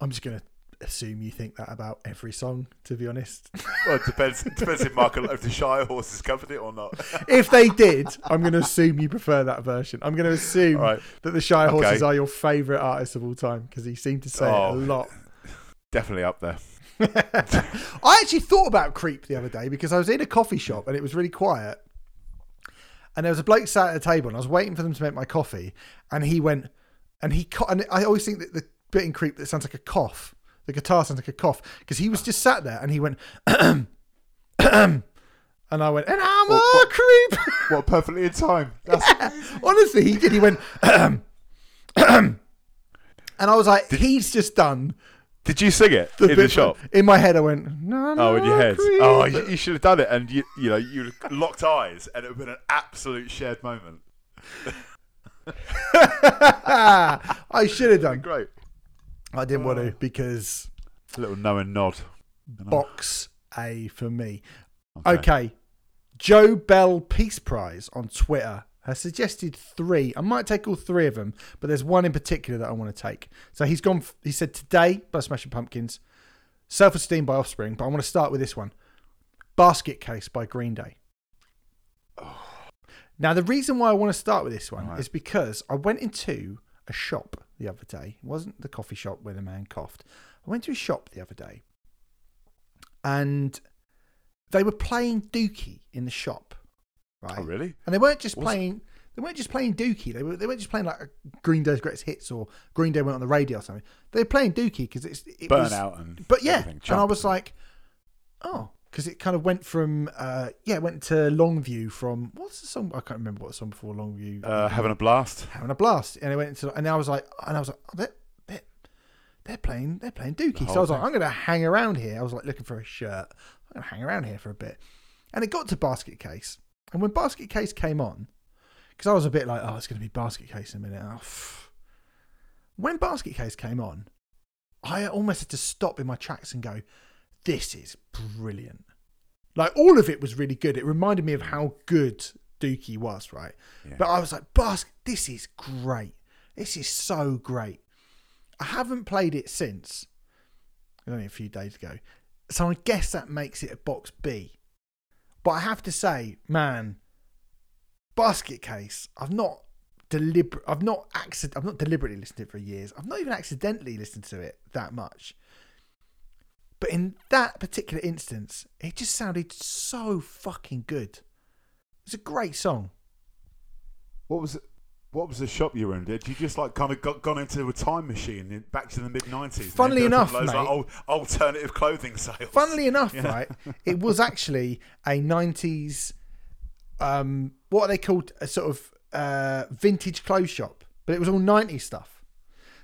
I'm just gonna assume you think that about every song. To be honest, Well, it depends. It depends if Mark if the Shirehorses covered it or not. if they did, I'm gonna assume you prefer that version. I'm gonna assume right, that the Shire Okay. Horses are your favourite artist of all time because he seemed to say it a Oh. lot. definitely up there. I actually thought about Creep the other day because I was in a coffee shop and it was really quiet. And there was a bloke sat at a table and I was waiting for them to make my coffee. And he went, and he, and I always think that the bit in Creep that sounds like a cough, the guitar sounds like a cough because he was just sat there and he went, and I went, and I'm What- a what- creep. What perfectly in time. That's Honestly, he did. He went, and I was like, he's just done Did you sing it The in the shop? In my head, I went, no, no, Oh, in your head. Creed." Oh, you, you should have done it, and you, you know, you locked eyes, and it would have been an absolute shared moment. I should have done. Great. I didn't want to mm. because A little knowing nod. box A for me. Okay. Joe Bell Peace Prize on Twitter has suggested three. I might take all three of them, but there's one in particular that I want to take. So he's gone. He said today by Smashing Pumpkins, Self Esteem by Offspring. But I want to start with this one, Basket Case by Green Day. Now the reason why I want to start with this one Right. is because I went into a shop the other day. It wasn't the coffee shop where the man coughed. I went to a shop the other day, and they were playing Dookie in the shop, right? Oh, really? And they weren't just Was- playing. They weren't just playing Dookie. They were. They weren't just playing like Green Day's greatest hits or Green Day went on the radio or something. They were playing Dookie because it's it was, Burnout and But yeah, and I was like, oh, because it kind of went from uh yeah, it went to Longview from what's the song? I can't remember what the song before Longview. uh, having a blast. having a blast, and it went into and I was like, and I was like, oh, they're, they're, they're playing they're playing Dookie. So I was like. I'm gonna hang around here. I was like looking for a shirt. I'm gonna hang around here for a bit, and it got to Basket Case, and when Basket Case came on, because I was a bit like, oh, it's gonna be Basket Case in a minute. Oh. When Basket Case came on, I almost had to stop in my tracks and go, this is brilliant. Like all of it was really good. It reminded me of mm. how good Dookie was, right? Yeah. But I was like, Basket, this is great. This is so great. I haven't played it since. It Only a few days ago. So I guess that makes it a box B. But I have to say, man, Basket Case, I've not deliberate I've not accident I've not deliberately listened to it for years. I've not even accidentally listened to it that much. But in that particular instance, it just sounded so fucking good. It's a great song. What was it? What was the shop you were in? Did you just like kind of got gone into a time machine in, back to the mid nineties? Funnily enough, loads mate- like old, alternative clothing sales. Funnily enough, Yeah. right, it was actually a '90s, um, what are they called? A sort of uh, vintage clothes shop, but it was all '90s stuff.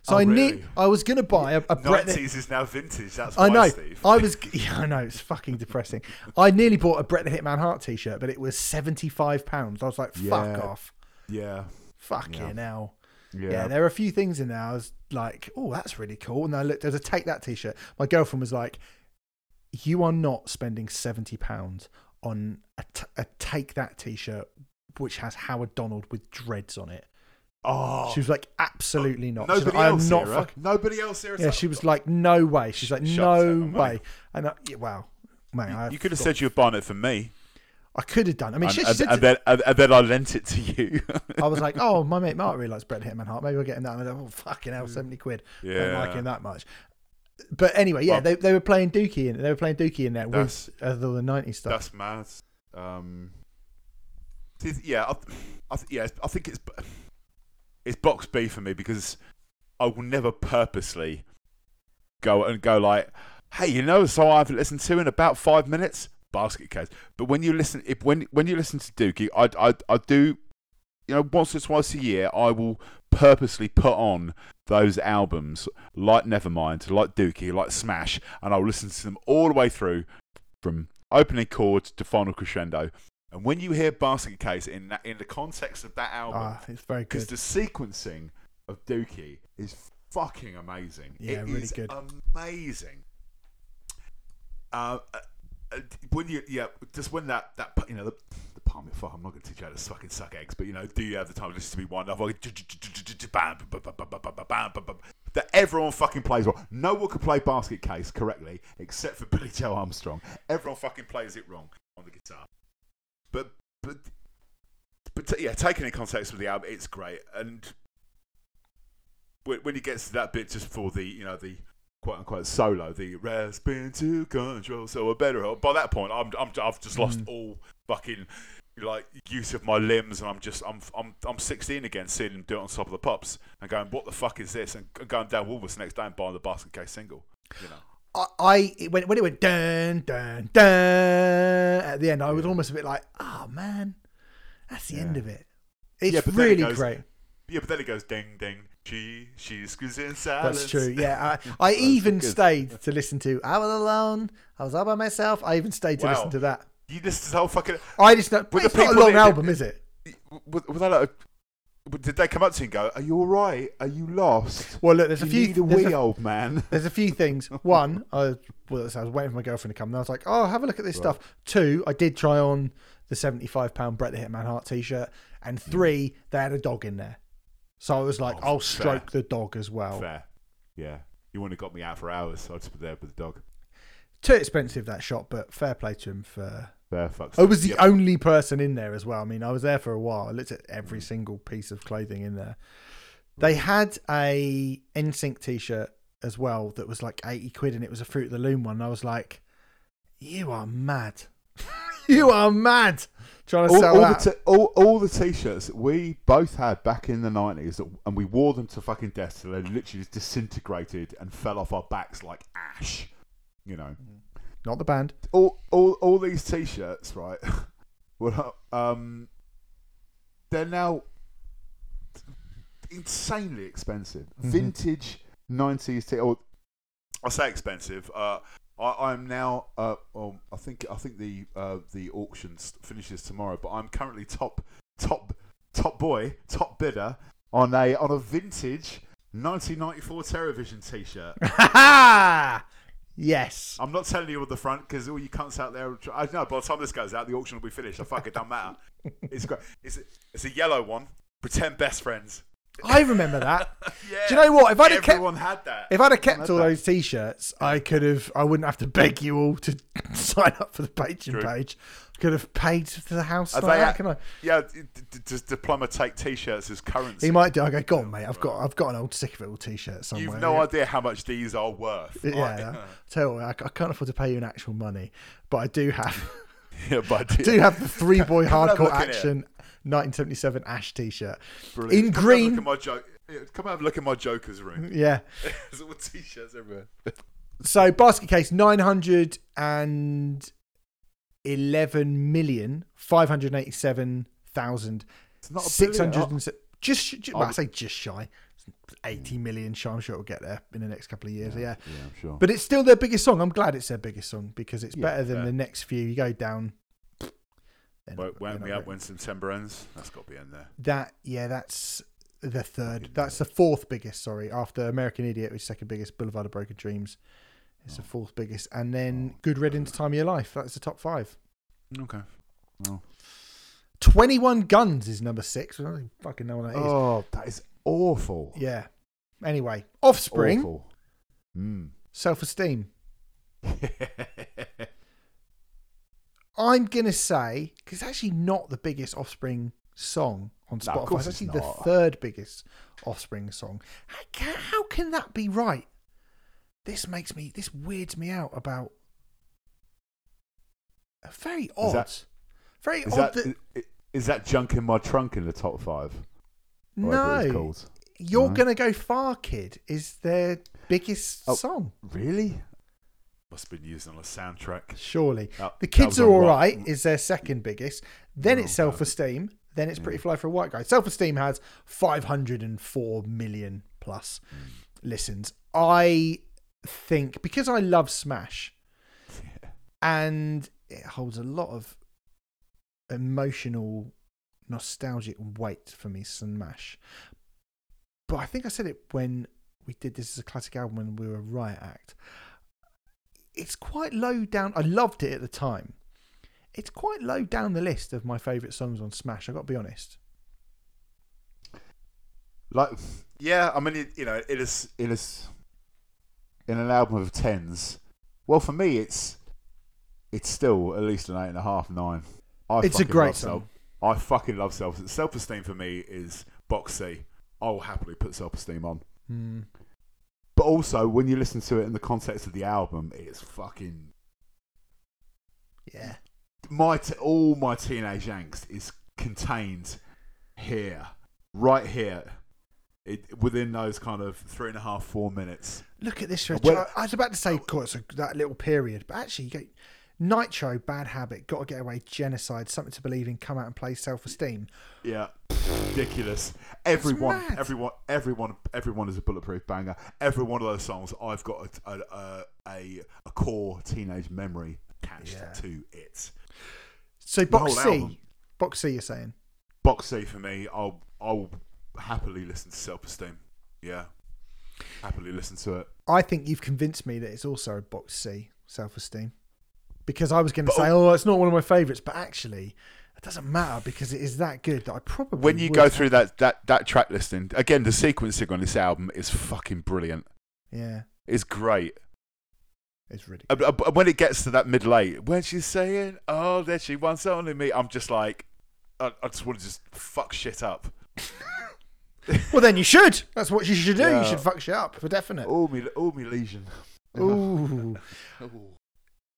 So Oh, I really? need, I was gonna buy a, a Brett. nineties is now vintage. That's I know. Steve. I was. Yeah, I know. It's fucking depressing. I nearly bought a Brett the Hitman Hart T-shirt, but it was seventy five pounds. I was like, fuck Yeah. off, yeah, fuck Yeah. you now. yeah. Yeah. there are a few things in there. I was like, oh, that's really cool. And I looked, there's a take that T-shirt. My girlfriend was like, you are not spending seventy pounds on a, t- a take that T-shirt which has Howard Donald with dreads on it. Oh, She was like, absolutely not. Nobody like, else not here, fucking. Nobody else here. is Yeah, she was like, no way. She's like, no way. And I, yeah, wow, man, I, You could have said you were buying it for me, I could have done. I mean, and, shit, and, and then and, and then I lent it to you. I was like, oh, my mate Mark really likes Brett Hitman Hart. Maybe I'll get him that. And I like, oh, fucking hell, 70 quid. I don't Yeah. like him that much. But anyway, yeah, Well- they, they were playing Dookie in They were playing Dookie in there with uh, the 90s stuff. That's mad. Um, yeah, I, I, yeah, I think it's it's box B for me because I will never purposely go and go like, hey, you know, so I've listened to in about five minutes, basket case. But when you listen, if when when you listen to Dookie, I I I do, you know, once or twice a year, I will purposely put on those albums like Nevermind, like Dookie, like Smash, and I'll listen to them all the way through from opening chords to final crescendo. And when you hear Basket Case in that, in the context of that album, Ah, it's very good. because the sequencing of Dookie is fucking amazing. Yeah, It really is good. Amazing. Uh, uh, when you yeah, just when that that you know the the palm of fuck, I'm not going to teach you how to fucking suck eggs, but you know, do you have the time to listen to me one? That everyone fucking plays well. No one can play basket case correctly except for Billie Joe Armstrong. Everyone fucking plays it wrong on the guitar. But but but uh, yeah, taking in context with the album, it's great. And when, when he gets to that bit just before the you know the quote unquote solo, the rasping to control, so a better. help," By that point, I'm, I'm I've just lost mm. all fucking like use of my limbs, and I'm just I'm I'm I'm 16 again, seeing him do it on top of the pops, and going, what the fuck is this? And going down Woolworths the next day and buying the basket case single. You know. I, I when, when it went dun dun dun at the end, I was almost a bit like, oh man, that's the end of it. It's Yeah, then it really goes- great. Yeah, but then it goes ding ding She she in silence. That's true. Yeah, I, I even good. stayed to listen to "I Was Alone." I was all by myself. I even stayed to Wow. listen to that. You listen to the whole fucking. I just know. With But the it's not a long album, is it? Was that like? Did they come up to you and go, "Are you all right? Are you lost? Well, look, there's you a few. need a wee, a- old man." There's a few things. One, I was, I was waiting for my girlfriend to come, and I was like, "Oh, have a look at this stuff." Two, I did try on the seventy-five pound Brett the Hitman Hart T-shirt, and hmm. three, they had a dog in there, so I was like, Oh, "I'll fair. stroke the dog as well." Fair. Yeah. You wouldn't have got me out for hours, so I'd just be there with the dog. Too expensive that shot, but fair play to him for. I was the Yep. only person in there as well. I mean, I was there for a while. I looked at every Mm. single piece of clothing in there. They had a NSYNC T-shirt as well that was like eighty quid, and it was a Fruit of the Loom one. And I was like, "You are mad! you are mad!" Trying to all, sell all that. the t- all, all the t-shirts that we both had back in the 90s and we wore them to fucking death so they literally just disintegrated and fell off our backs like ash you know Not the band. all all, all these t-shirts right well um they're now insanely expensive vintage 90s t- or I say expensive uh I, I'm now. Uh, well, I think. I think the uh, the auction finishes tomorrow. But I'm currently top top top boy, top bidder on a on a vintage 1994 Terrorvision T-shirt. yes. I'm not telling you on the front because all you cunts out there. I know. By the time this goes out, the auction will be finished. I fuck it don't matter. It's great. It's a, it's a yellow one. Pretend best friends. I remember that. Yeah. Do you know what? If I'd have kept had that. If I'd have kept all that. those t-shirts, I could have. I wouldn't have to beg you all to sign up for the Patreon True. page. I could have paid for the house. Have like they that, can I? yeah. d- d- Does Diploma take T-shirts as currency? He might do. I go, go on, mate. I've got. I've got an old sick of it all t-shirt somewhere. You've no idea how much these are worth. Yeah. Tell you I, I can't afford to pay you in actual money, but I do have. yeah, but do have the three boy Come and have a hardcore look at it. action 1977 Ash t-shirt Brilliant. in Come have a green. Look at my jo- yeah, Come have a look at my Joker's room. Yeah. There's all T-shirts everywhere. So basket case nine hundred and eleven million five hundred eighty-seven thousand It's not six hundred and just, just well, I say just shy, eighty million shy. I'm sure it'll get there in the next couple of years. Yeah, Yeah, I'm sure. but it's still their biggest song. I'm glad it's their biggest song because it's Yeah, better than fair. the next few. You go down. They're Won't not- we not up great. when September ends? That's got to be in there. That yeah, that's the third. That's the fourth biggest. Sorry, after American Idiot, which is second biggest. Boulevard of Broken Dreams, it's the fourth biggest, and then Good Riddance, Time of Your Life. That's the top five. Okay. Twenty One Guns is number six. I don't fucking know what that is. Oh, that is awful. Yeah. Anyway, Offspring, Awful. Mm. Self I'm gonna say because it's actually not the biggest Offspring song on No, Spotify. course it's it's actually the third biggest Offspring song. How can, how can that be right? This makes me. This weirds me out about. Very odd. that- very is odd. that that, is that junk in my trunk in the top five? No, you're No. gonna go far, kid. Is their biggest Oh. song? Really? Must have been used on a soundtrack. Surely. That- The kids are all right is their second biggest. Then it's self esteem. Then it's pretty fly for a white guy. Self esteem has 504 million plus Hmm. listens. I think because I love Smash and it holds a lot of emotional, nostalgic weight for me, Smash. But I think I said it when we did this as a classic album when we were a Riot Act. It's quite low down. I loved it at the time. It's quite low down the list of my favourite songs on Smash. I got to be honest. Like, yeah, I mean, it, you know, it is, it is, in an album of tens. Well, for me, it's, it's still at least an eight and a half, nine. I It's a great song. Self, I fucking love self. Self esteem for me is boxy. I'll happily put self esteem on. Hmm. But also, when you listen to it in the context of the album, it's fucking Yeah. my t- all my teenage angst is contained here, right here, it, within those kind of three and a half, four minutes. Look at this. Well- I, was about to say, of course, that little period, but actually, you go, Nitro, Bad Habit, Gotta Get Away, Genocide, Something to Believe in, Come Out and Play, Self Esteem. Yeah, ridiculous. Everyone, everyone, everyone, everyone is a bulletproof banger. Every one of those songs, I've got a a, a, a, a core teenage memory attached Yeah. to it. So Box C, album. Box C, you're saying? Box C for me, I'll I'll happily listen to Self Esteem. Yeah, happily listen to it. I think you've convinced me that it's also a Box C, Self Esteem. Because I was going to say, oh, it's not one of my favourites, but actually, it doesn't matter because it is that good that I probably When you go through that, that, that track listing, again, the sequencing on this album is fucking brilliant. Yeah, It's great. it's really Uh, uh, when it gets to that middle eight, when she's saying, "Oh, there she wants only me," I'm just like, I, I just want to just fuck shit up. Well, then you should. That's what you should do. Yeah. You should fuck shit up for definite. All me, all me lesion. Ooh. Ooh.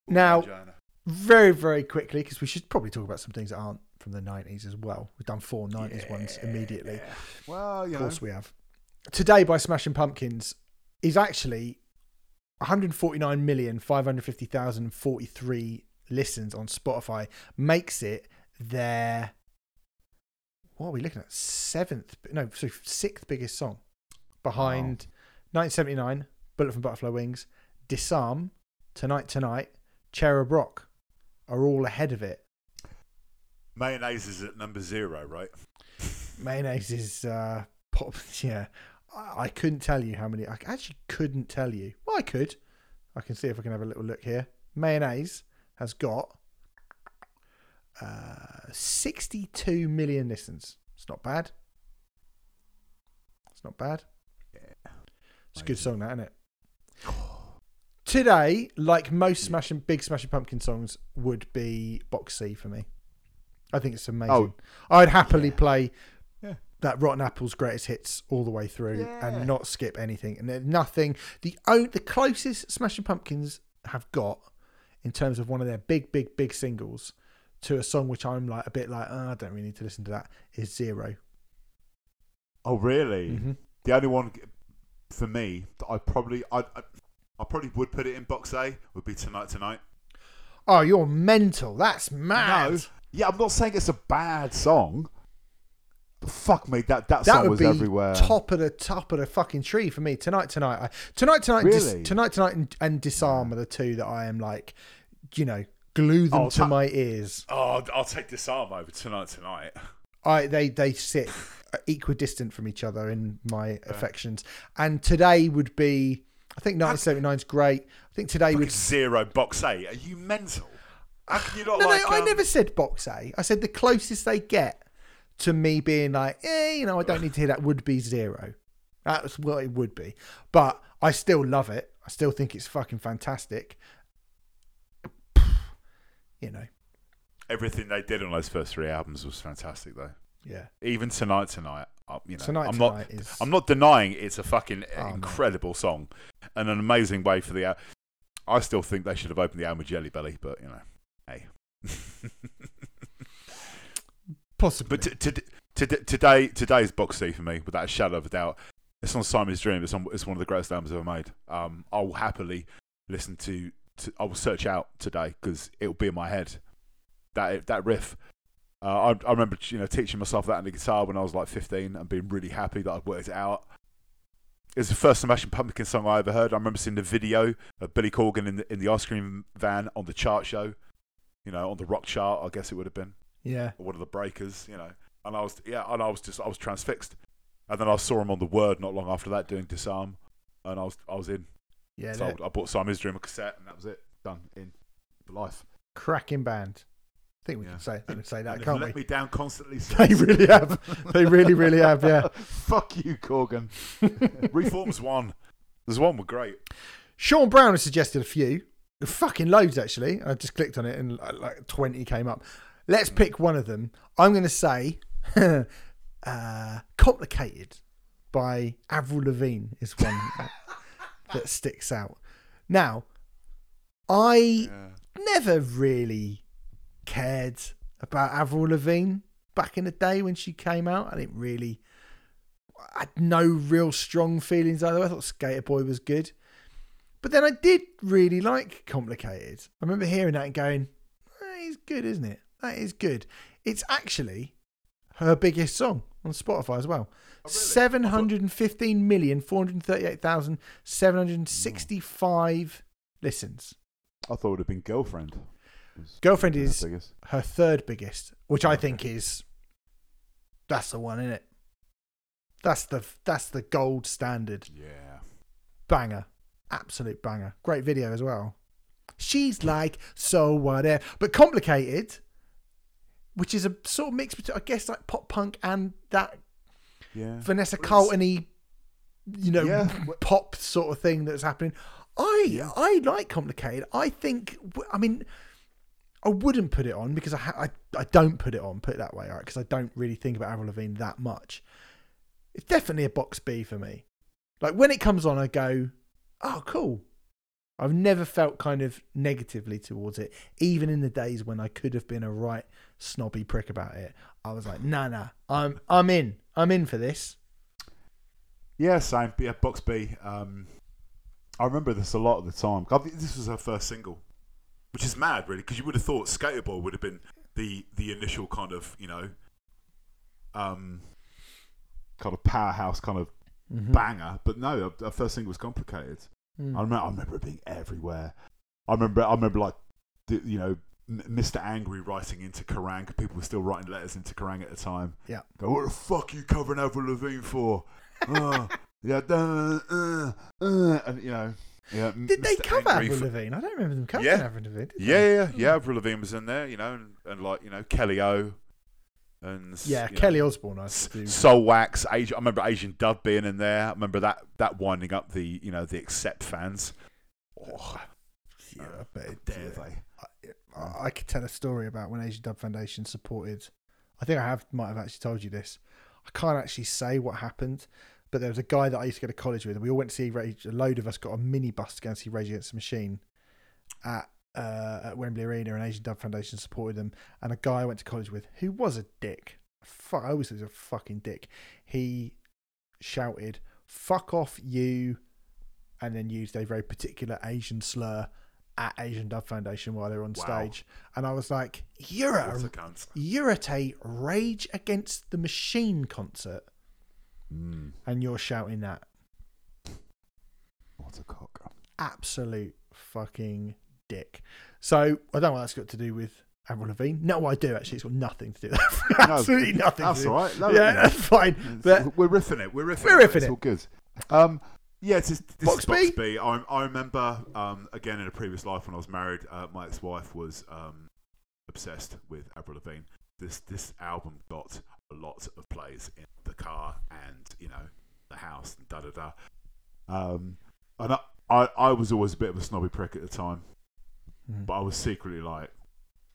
Now, Vagina. very, very quickly, because we should probably talk about some things that aren't from the 90s as well. We've done four 90s ones immediately. well, Of know, course we have. Today by Smashing Pumpkins is actually 149,550,043 listens on Spotify. Makes it their what are we looking at? Seventh, no, sorry, sixth biggest song behind 1979, Bullet from Butterfly Wings, Disarm, Tonight Tonight, Cherub Rock are all ahead of it. mayonnaise is at number zero, right? Mayonnaise is uh, pop. Yeah, I, I couldn't tell you how many. I actually couldn't tell you. Well, I could. I can see if I can have a little look here. Mayonnaise has got uh, 62 million listens. It's not bad. It's not bad. Yeah. It's a good song, that isn't it? Today, like most smashing big smashing pumpkin songs, would be box C for me. I think it's amazing. Oh, I'd happily play Yeah. that Rotten Apple's greatest hits all the way through Yeah. and not skip anything. And nothing. The o- the closest Smashing Pumpkins have got in terms of one of their big, big, big singles to a song which I'm like a bit like oh, I don't really need to listen to that is Zero. Oh, really? Mm-hmm. The only one for me that I probably I, I I probably would put it in box A would be Tonight Tonight. Oh, you're mental. That's mad. No, yeah, I'm not saying it's a bad song. But fuck me, that that, That song would was be everywhere. top of the top of the fucking tree for me. Tonight, tonight, I, tonight, tonight, dis- Really? tonight, tonight, and, and disarm are the two that I am like, you know, glue them Oh, to ta- my ears. Oh, I'll- I'll take Disarm over Tonight Tonight. I they they sit equidistant from each other in my affections. And today would be, I think 1979 is great. I think today would. zero box A. Are you mental? How can you not No, like? no, I um, never said box A. I said the closest they get to me being like, eh, you know, I don't need to hear that would be zero. That's what it would be. But I still love it. I still think it's fucking fantastic. You know, Everything they did on those first three albums was fantastic, though. yeah. Even Tonight Tonight, you know, Tonight I'm Tonight not. is. I'm not denying it's a fucking Oh, incredible song and an amazing way for the. I still think they should have opened the album with Jelly Belly, but you know, hey. possibly. But t- t- t- today, today's box C for me, without a shadow of a doubt. It's on Siamese Dream. It's, on, it's one of the greatest albums ever made. Um, I will happily listen to. to I will search out today because it will be in my head. That that riff. Uh, I, I remember you know teaching myself that on the guitar when I was like 15 and being really happy that I'd worked it out. It's the first Smashing Pumpkin song I ever heard. I remember seeing the video of Billy Corgan in the, in the ice cream van on the chart show. You know, on the rock chart, I guess it would have been yeah. or one of the breakers, you know. And I was yeah, and I was just I was transfixed. And then I saw him on the Word not long after that doing Disarm, and I was I was in. Yeah. so I, I bought Siamese Dream a cassette, and that was it. Done in for life. cracking band. I think we Yeah. can say, I think we say that, And can't let we? me down constantly. They really have. They really, really have. Yeah. Fuck you, Corgan. Reforms one. There's one were great. Sean Brown has suggested a few, fucking loads actually. I just clicked on it and like, like twenty came up. Let's pick one of them. I'm going to say, uh, "Complicated" by Avril Lavigne is one that, that sticks out. Now, I never really cared about Avril Lavigne back in the day when she came out. I didn't really, I had no real strong feelings either. I thought Skater Boy was good. But then I did really like Complicated. I remember hearing that and going, that is good, isn't it? That is good. It's actually her biggest song on Spotify as well. Oh, seven hundred fifteen million four hundred thirty-eight thousand seven hundred sixty-five listens. I thought it would have been girlfriend. Girlfriend is biggest. her third biggest, which I think is that's the one, isn't it? That's the that's the gold standard Yeah. banger, absolute banger. Great video as well. She's like so whatever, but complicated, which is a sort of mix between I guess like pop punk and that Yeah. Vanessa Carlton-y, you know, Yeah. pop sort of thing that's happening. I. I like complicated. I think I mean I wouldn't put it on because I ha- I, I don't put it on. Put it that way, all right? Because I don't really think about Avril Lavigne that much. It's definitely a box B for me. Like when it comes on, I go, oh cool. I've never felt kind of negatively towards it, even in the days when I could have been a right snobby prick about it. I was like, nah, nah, I'm I'm in, I'm in for this. Yeah, same. Yeah, Box B. Um, I remember this a lot at the time. This was her first single, which is mad, really, because you would have thought skateboard would have been the the initial kind of you know, um, kind of powerhouse, kind of Mm-hmm. banger. But no, her, her first single was complicated. Mm. I remember, I remember it being everywhere. I remember, I remember like, the, you know, Mr. Angry writing into Kerrang. People were still writing letters into Kerrang at the time. Yeah. Go, what the fuck are you covering Avril Lavigne for? oh, yeah, uh, uh, uh, and you know, yeah. Did they cover Avril Lavigne? I don't remember them covering Yeah. Avril Lavigne. yeah, yeah, yeah, yeah. Avril Lavigne was in there, you know, and, and like you know Kelly O, and Yeah, you know, Kelly Osbourne. I. Soul Wax. Asian, I remember Asian Dub being in there. I remember that that winding up the you know the Accept fans. Oh, Yeah, I bet it Dare they? I, I could tell a story about when Asian Dub Foundation supported. I think I have might have actually told you this. I can't actually say what happened, but there was a guy that I used to go to college with, and we all went to see Rage. A load of us got a minibus to go and see Rage Against the Machine at uh, at Wembley Arena, and Asian Dub Foundation supported them. And a guy I went to college with who was a dick. Fuck, I always was a fucking dick. He shouted, "Fuck off, you," and then used a very particular Asian slur at Asian Dub Foundation while they were on Wow. stage. And I was like, "You're a a you're at a Rage Against the Machine concert, Mm, and you're shouting that." what a cock. Absolute fucking dick. So I don't know what that's got to do with Avril Lavigne. No, I do actually. It's got nothing to do with that. No, Absolutely nothing. That's to do. all right. No, yeah, that's fine. But we're riffing it. We're riffing We're it. riffing It's all good. Um, yeah, it's just, this Box is B? Box B. I, I remember um, again in a previous life when I was married, uh, my ex-wife was um, obsessed with Avril Lavigne. This this album got a lot of plays in the car and you know the house and da da da. Um, and I, I, I was always a bit of a snobby prick at the time, Mm. but I was secretly like,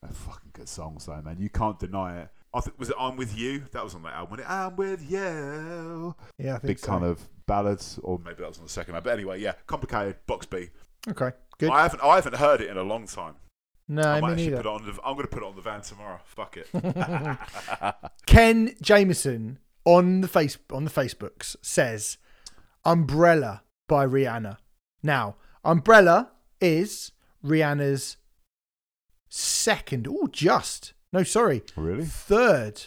they're fucking good songs though, man. You can't deny it. I think was it I'm with you. That was on that album. wasn't it? I'm with you. yeah, I think Big so. kind of ballads or Maybe that was on the second album. But anyway, yeah, complicated. Box B. okay. Good. I haven't I haven't heard it in a long time. No, I me might actually neither. put on. The, I'm going to put it on the van tomorrow. Fuck it. Ken Jameson on the face on the Facebooks says Umbrella by Rihanna. Now, Umbrella is Rihanna's second, oh just. No, sorry. Oh, really. Third.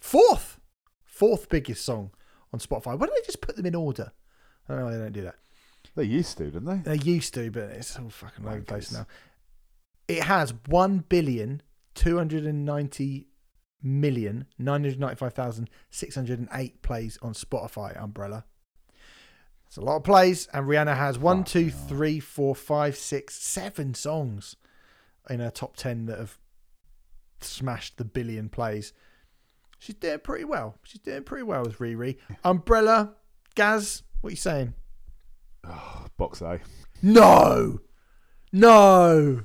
Fourth. Fourth biggest song on Spotify. Why don't they just put them in order? I don't know why they don't do that. They used to, didn't they? They used to, but it's all fucking over the place now. It has one billion two hundred and ninety million nine hundred ninety-five thousand six hundred and eight plays on Spotify. Umbrella. It's a lot of plays, and Rihanna has one, two, three, four, five, six, seven songs in her top ten that have smashed the billion plays. She's doing pretty well. She's doing pretty well with Riri. Umbrella, Gaz, what are you saying? Oh, box A. No, no.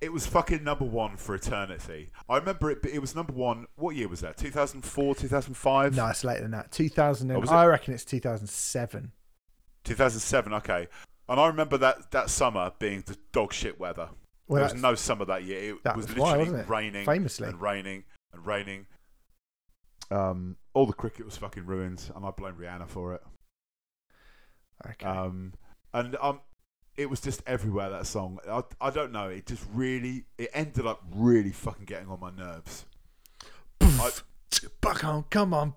It was fucking number one for eternity. I remember it. It was number one. What year was that? 2004, 2005, No, it's later than that. 2000. Oh, and was it? I reckon it's 2007. 2007. Okay, and I remember that that summer being the dog shit weather. Well, there was no summer that year. It that was was why, literally wasn't it? raining, Famously. and raining and raining. Um, all the cricket was fucking ruined, and I blame Rihanna for it. Okay. Um, and um, it was just everywhere that song. I, I don't know. It just really it ended up really fucking getting on my nerves. I- Back on, come on.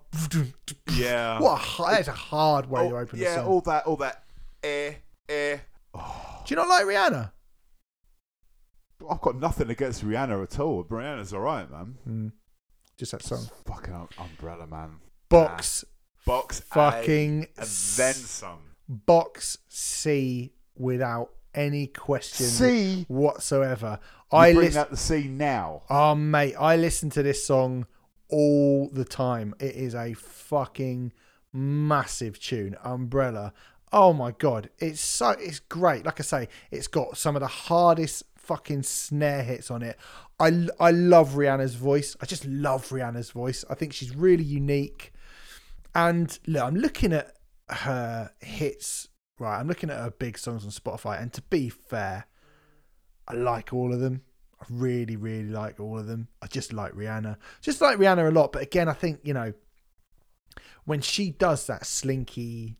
Yeah. What a, hi- that's a hard way to Oh, open yeah, a song. all that, all that. Eh, eh. Do you not like Rihanna? I've got nothing against Rihanna at all. Rihanna's all right, man. Mm. Just that song. Fucking um- umbrella, man. Box Box A fucking and then some. box C without any question See, whatsoever. I bring listen. out the C now. Oh mate, I listen to this song all the time. It is a fucking massive tune. Umbrella. Oh my god, it's so it's great. Like I say, it's got some of the hardest fucking snare hits on it. I I love Rihanna's voice. I just love Rihanna's voice. I think she's really unique. And look, I'm looking at her hits. Right, I'm looking at her big songs on Spotify, and to be fair, I like all of them. I really, really like all of them. I just like Rihanna. Just like Rihanna a lot. But again, I think, you know, when she does that slinky,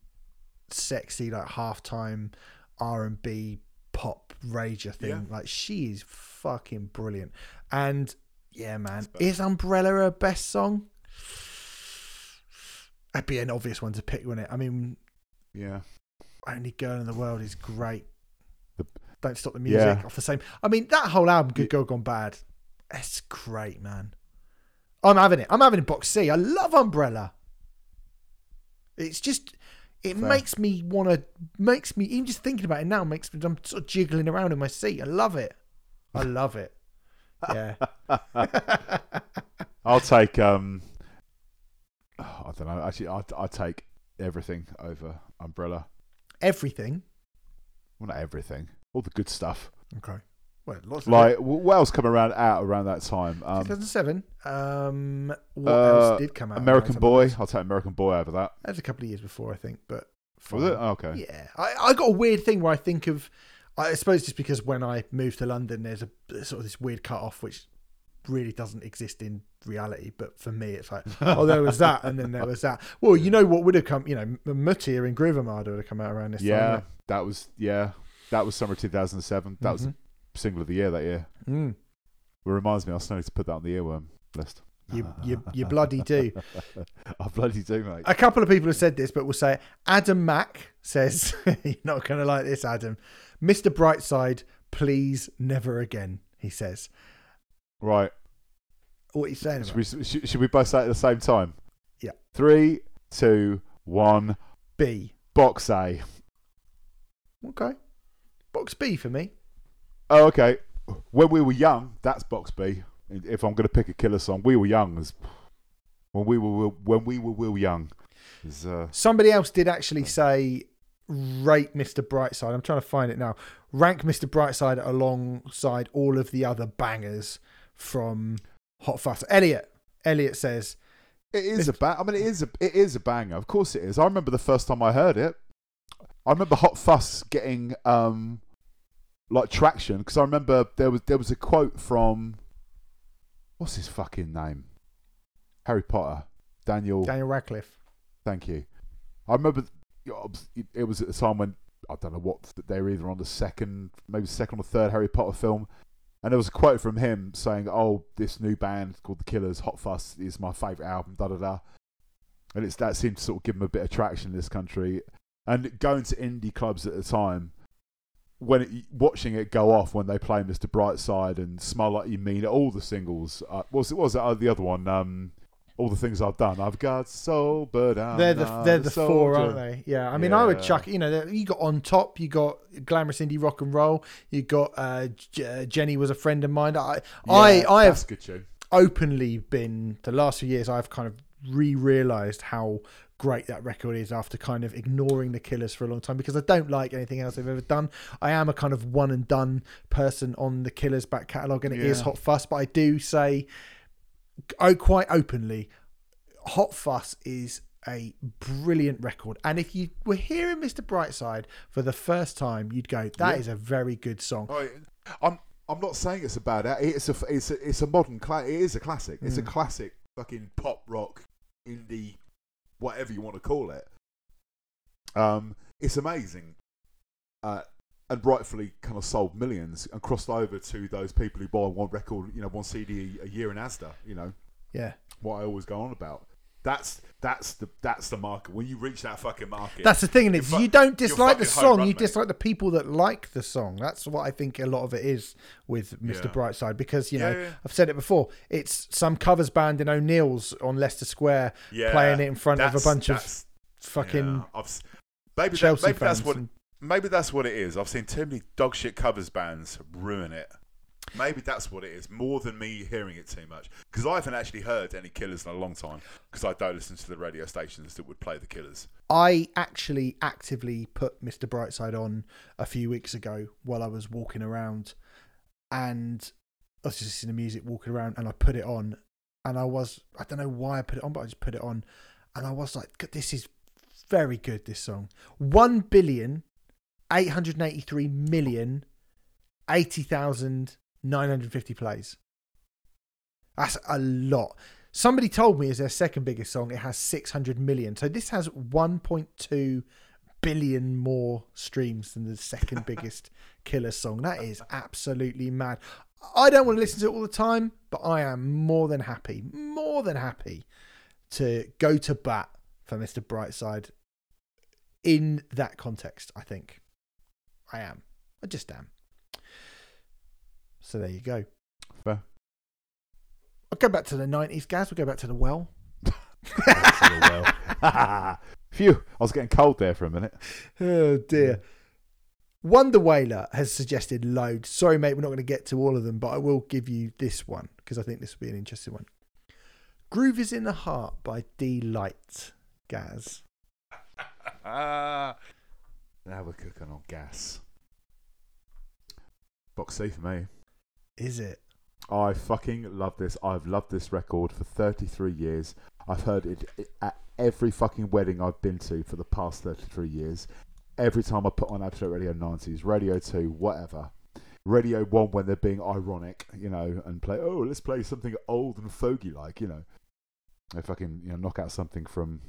sexy, like halftime R and B pop rager thing, Yeah. like she is fucking brilliant. And yeah, man, is Umbrella her best song? That'd be an obvious one to pick, wouldn't it? I mean, Yeah. Only girl in the world is great. The- Don't stop the music Yeah. off the same. I mean, that whole album, Good Girl Gone Bad, it's great, man. I'm having it. I'm having it. Box C. I love Umbrella. It's just, it Fair. makes me want to. Makes me even just thinking about it now makes me. I'm sort of jiggling around in my seat. I love it. I love it. Yeah. I'll take um. I don't know. Actually, I I take everything over Umbrella. Everything. Well, not everything. All the good stuff. Okay. Well, lots of Like, wh- what else come around out around that time? Um, 2007. Um, what uh, else did come out? American Boy. I'll take American Boy over that. That was a couple of years before, I think. But Was it? Oh, okay. Yeah, I, I got a weird thing where I think of, I suppose just because when I moved to London, there's a sort of this weird cut off which really doesn't exist in reality. But for me, it's like, oh, there was that, and then there was that. Well, you know what would have come? You know, M- Mutya and Groove Armada would have come out around this Yeah, time. that was yeah, that was summer 2007. That was Mhm. a single of the year that year. Mm. It reminds me, I still need to put that on the earworm list. You, you, you bloody do. I bloody do, mate. A couple of people have said this, but we'll say it. Adam Mack says, "You're not going to like this, Adam." Mr. Brightside, please never again. He says, Right. "What you saying?" Should we, should, should we both say it at the same time? Yeah. Three, two, one. B. Box A. Okay. Box B for me. Oh, okay. When we were young, that's box B. If I'm going to pick a killer song, we were young. As when we were when we were Will Young. Is, uh, Somebody else did actually say rate Mr. Brightside. I'm trying to find it now. Rank Mr. Brightside alongside all of the other bangers from Hot Fuss. Elliot. Elliot says, It is a bang. I mean, it is a it is a banger. Of course, it is. I remember the first time I heard it. I remember Hot Fuss getting um like traction because I remember there was there was a quote from what's his fucking name, Harry Potter, Daniel. Daniel Radcliffe. Thank you. I remember it was at the time when I don't know what they were either on the second, maybe second or third Harry Potter film, and there was a quote from him saying, "Oh, this new band called The Killers, Hot Fuss, is my favorite album." Da da da. And it's that seemed to sort of give them a bit of traction in this country, and going to indie clubs at the time. When it, watching it go off when they play Mr. Brightside and Smile Like You Mean all the singles. Uh, was it? Was uh, the other one? Um, all the things I've done. I've got soul, but they're the they're the four, aren't they? Yeah. I mean, I would chuck. You know, you got on top. You got glamorous indie rock and roll. You got uh, J- uh, Jenny was a friend of mine. I I Yeah, I have that's a openly been the last few years. I've kind of re-realized how great that record is after kind of ignoring the Killers for a long time because I don't like anything else they've ever done. I am a kind of one and done person on the Killers back catalogue, and it is Yeah. Hot Fuss. But I do say, oh, quite openly, Hot Fuss is a brilliant record. And if you were hearing Mr. Brightside for the first time, you'd go, "That is a very good song." Oh, I'm I'm not saying it's a bad. It's a it's a it's a modern cla- It is a classic. It's a Mm. classic fucking pop rock indie, whatever you want to call it. Um, it's amazing, uh, and rightfully kind of sold millions and crossed over to those people who buy one record, you know, one CD a year in ASDA. You know Yeah. what I always go on about. That's that's the that's the market. When you reach that fucking market, That's the thing, and it's fu- you don't dislike the song, run, you mate. dislike the people that like the song. That's what I think a lot of it is with Mr. Yeah. Brightside because you know Yeah, yeah. I've said it before. It's some covers band in O'Neill's on Leicester Square playing it in front of a bunch of fucking s- maybe that- Chelsea maybe fans. that's what and- maybe that's what it is. I've seen too many dog shit covers bands ruin it. Maybe that's what it is, more than me hearing it too much. Because I haven't actually heard any Killers in a long time. Because I don't listen to the radio stations that would play the Killers. I actually actively put Mr. Brightside on a few weeks ago while I was walking around, and I was just listening to music, walking around, and I put it on, and I was I don't know why I put it on, but I just put it on, and I was like, this is very good. This song, one billion eight hundred eighty three million eighty thousand nine hundred fifty plays. That's a lot. Somebody told me as their second biggest song, it has 600 million. So this has 1.2 billion more streams than the second biggest killer song. That is absolutely mad. I don't want to listen to it all the time, but I am more than happy, more than happy to go to bat for Mr. Brightside in that context, I think. I am. I just am. So there you go. Fair. I'll go back to the 90s, Gaz. We'll go back to the well. Phew, I was getting cold there for a minute. Oh dear. Wonder Whaler has suggested loads. Sorry, mate, we're not going to get to all of them, but I will give you this one because I think this will be an interesting one. Groove is in the Heart by Deee-Lite, Gaz. Ah, now we're cooking on gas. Box C for me. Is it? I fucking love this. I've loved this record for 33 years. I've heard it at every fucking wedding I've been to for the past 33 years. Every time I put on Absolute Radio 90s, Radio 2, whatever. Radio 1 when they're being ironic, you know, and play, oh, let's play something old and fogey like, you know. They fucking, you know, knock out something from,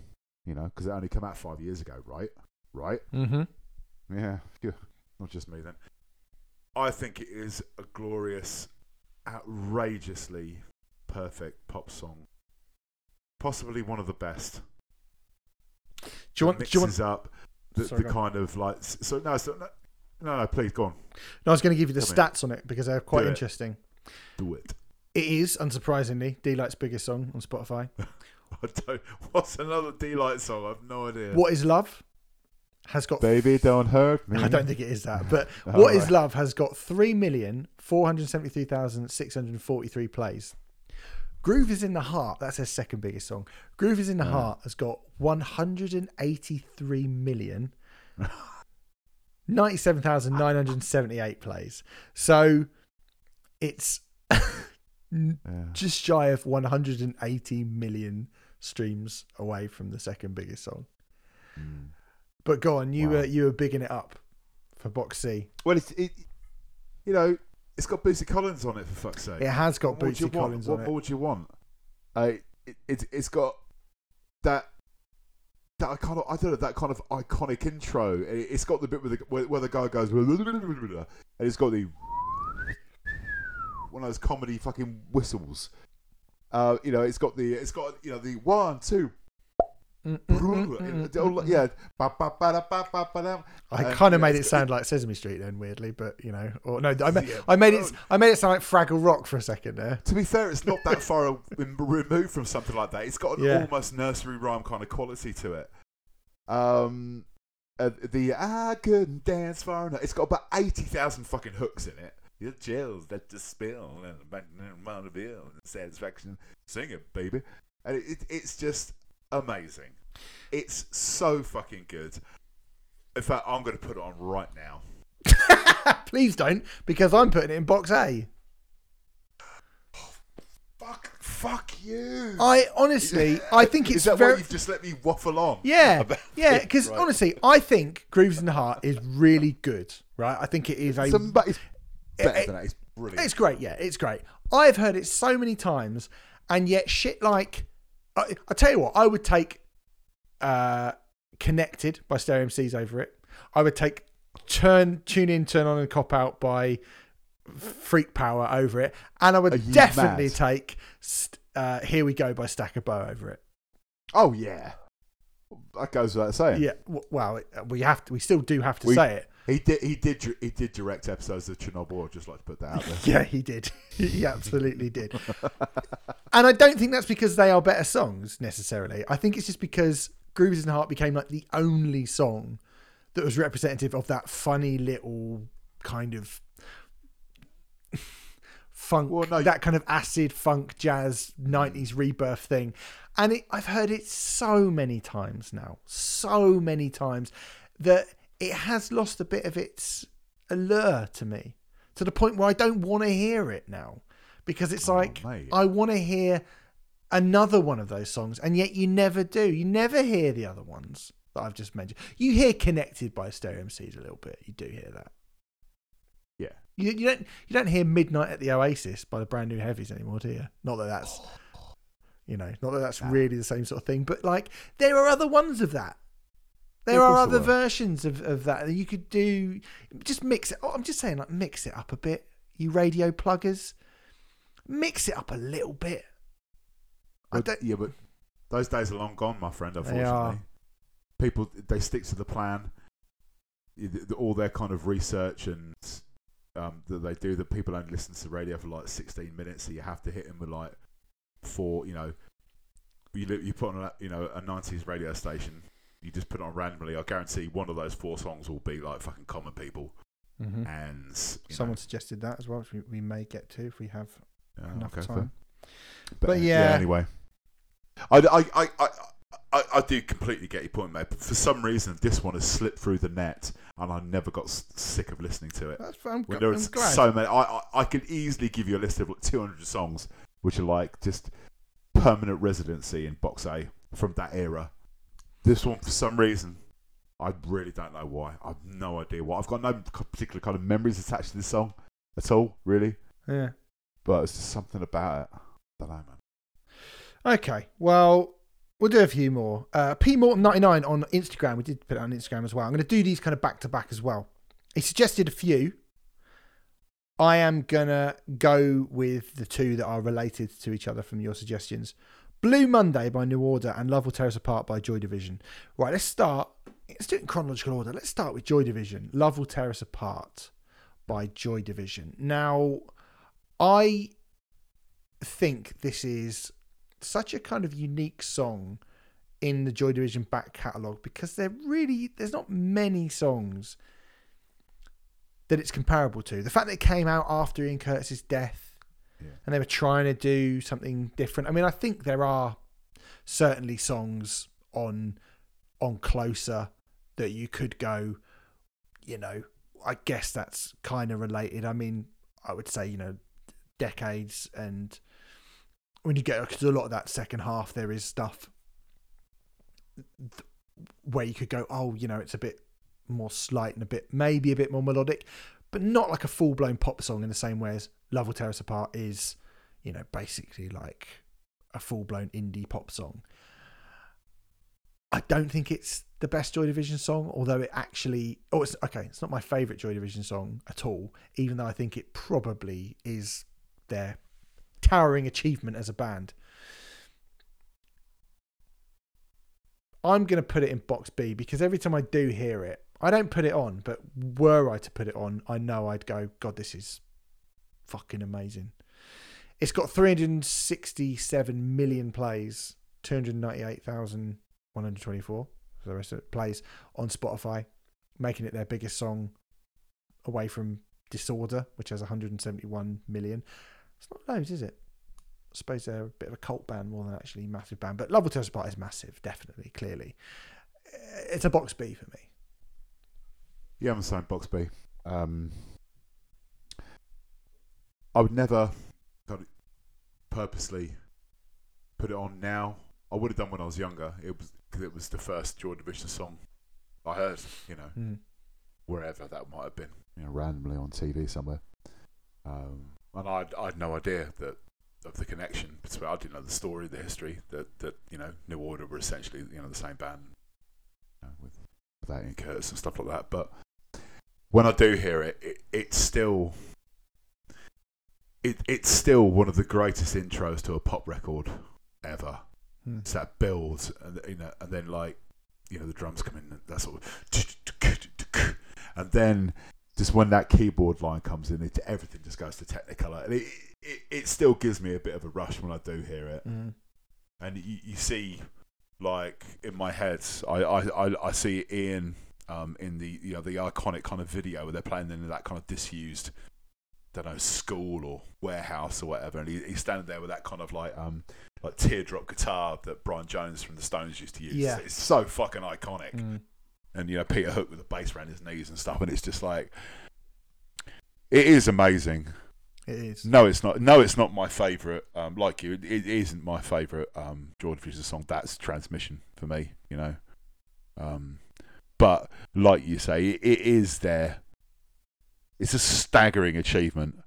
you know, because it only came out five years ago, right? Right? Mm-hmm. Yeah, not just me then. I think it is a glorious, outrageously perfect pop song. Possibly one of the best. Do you want? Do you want? mixes up the, Sorry, the go on. kind of like so no so no no, no please go on No, I was going to give you the Come in. stats on it because they're quite Do interesting. do it. It is, unsurprisingly, Deee-Lite's biggest song on Spotify. I don't. What's another Deee-Lite song? I've no idea. What is Love has got Baby, don't hurt me. I don't think it is that, but What Is right. Love has got three million four hundred seventy-three thousand six hundred forty-three plays. Groove is in the Heart, that's their second biggest song. Groove is in the Mm. Heart has got 183 million 97,978 plays. So it's just shy of 180 million streams away from the second biggest song. Mm. But go on, you Wow. were you were bigging it up for Box C. Well, it's it, you know, it's got Bootsy Collins on it for fuck's sake. It has got What Bootsy want? Collins what on it. more would you want? Uh, it, it it's got that that kind of I don't know that kind of iconic intro. It, it's got the bit where the where, where the guy goes and it's got the one of those comedy fucking whistles. Uh, you know, it's got the it's got you know the one two. Yeah. I kind of made it sound like Sesame Street then, weirdly, but you know, or no, I made, I made it. I made it sound like Fraggle Rock for a second there. To be fair, it's not that far removed from something like that. It's got an Yeah. almost nursery rhyme kind of quality to it. Um, uh, the I couldn't dance far enough. It's got about eighty thousand fucking hooks in it. Your chills that just spill and the back and the bill and satisfaction. Sing it, baby. And it, it, it's just amazing. It's so fucking good. In fact, I'm going to put it on right now. Please don't, because I'm putting it in box A. Oh, fuck, fuck you. I honestly, I think it's Is that very, why you've just let me waffle on? yeah, yeah. Because Right. honestly, I think Grooves in the Heart is really good, right? I think it is a Somebody's eh, better it- than that. It's brilliant. It's great, yeah, it's great. I've heard it so many times, and yet shit like I, I tell you what, I would take uh, "Connected" by Stereo MCs over it. I would take turn tune in, turn on, and cop out by Freak Power over it, and I would definitely mad? take uh, Here We Go by Stakka Bo over it. Oh yeah, that goes without saying. Yeah, well, we have to. We still do have to We- say it. He did. He did. He did direct episodes of Chernobyl. I'd just like to put that out there. Yeah, he did. he absolutely did. and I don't think that's because they are better songs necessarily. I think it's just because Grooves and Heart became like the only song that was representative of that funny little kind of funk, Well, no, that kind of acid funk jazz 90s rebirth thing. And it, I've heard it so many times now, so many times that it has lost a bit of its allure to me to the point where I don't want to hear it now because it's Oh, like mate. I want to hear another one of those songs, and yet you never do. You never hear the other ones that I've just mentioned. You hear "Connected" by Stereo MCs a little bit. You do hear that. Yeah. You, you don't you don't hear "Midnight at the Oasis" by the Brand New Heavies anymore, do you? Not that that's you know, not that that's really the same sort of thing, but like there are other ones of that. There are other versions of, of that you could do. Just mix it. oh, I'm just saying, like mix it up a bit. You radio pluggers, mix it up a little bit. I But, don't, yeah, but those days are long gone, my friend. Unfortunately, are. people they stick to the plan. You- the- the- All their kind of research and um, that they do, that people only listen to the radio for like 16 minutes, so you have to hit them with like four. You know, you you put on a you know a 90s radio station. You just put it on randomly. I guarantee one of those four songs will be like fucking common people, Mhm. and you Someone suggested that as well, which we, we may get to if we have yeah, enough okay, time. But, But uh, yeah. Anyway, I, I, I, I, I, I do completely get your point, mate. But for some reason, this one has slipped through the net, and I never got s- sick of listening to it. That's I'm, When I'm there glad. so many, I, I, I could easily give you a list of like 200 songs, which are like just permanent residency in box A from that era. This one, for some reason, I really don't know why. I have no idea why. I've got no particular kind of memories attached to this song at all, really. yeah. But it's just something about it. I don't know, man. Okay, well, we'll do a few more. Uh, P Morton99 on Instagram. We did put it on Instagram as well. I'm going to do these kind of back to back as well. He suggested a few. I am going to go with the two that are related to each other from your suggestions Blue Monday by New Order and Love Will Tear Us Apart by Joy Division. Right, let's start. Let's do it in chronological order. Let's start with Joy Division. Love Will Tear Us Apart by Joy Division. Now, I think this is such a kind of unique song in the Joy Division back catalogue because there really there's not many songs that it's comparable to. The fact that it came out after Ian Curtis's death Yeah. and they were trying to do something different. I mean, I think there are certainly songs on on closer that you could go, you know, I guess that's kind of related. I mean, I would say, you know, decades and when you get because a lot of that second half there is stuff where you could go oh you know it's a bit more slight and a bit maybe a bit more melodic but not like a full-blown pop song in the same way as love will tear us apart is you know basically like a full-blown indie pop song i don't think it's the best joy division song although it actually oh it's okay it's not my favorite joy division song at all even though i think it probably is their towering achievement as a band. I'm going to put it in box B because every time I do hear it, I don't put it on, but were I to put it on, I know I'd go, God, this is fucking amazing. It's got 367 million plays, 298,124 for the rest of it plays on Spotify, making it their biggest song away from Disorder, which has 171 million. It's not loads, is it? I suppose they're a bit of a cult band more than actually massive band. But Love Will Tear Us Apart is massive, definitely, clearly. It's a box B for me. Yeah, I'm same. Box B. Um, I would never kind of purposely put it on now. I would have done when I was younger. It was because it was the first Joy Division song I heard. You know, Mm. wherever that might have been, you know, randomly on TV somewhere. Um, and I'd I'd no idea that of the connection between. I didn't know the story, the history that that you know New Order were essentially you know the same band you know, with without Ian Curtis and stuff like that. But when I do hear it, it it's still it, it's still one of the greatest intros to a pop record ever. Hmm. It's that build, and you know, and then like you know the drums come in, and that sort of, and then just when that keyboard line comes in, it, everything just goes to Technicolor, and it, it it still gives me a bit of a rush when I do hear it, Mm. and you, you see like in my head, I I, I, I see Ian um, in the you know the iconic kind of video where they're playing in that kind of disused don't know school or warehouse or whatever, and he, he's standing there with that kind of like um like teardrop guitar that Brian Jones from the Stones used to use. Yeah. It's so fucking iconic, Mm. and you know Peter Hook with the bass around his knees and stuff, and it's just like it is amazing. It is. No, it's not. No, it's not my favourite. Um, like you, it, it isn't my favourite um, Joy Division song. That's Transmission for me. You know, um, but like you say, it, it is there. It's a staggering achievement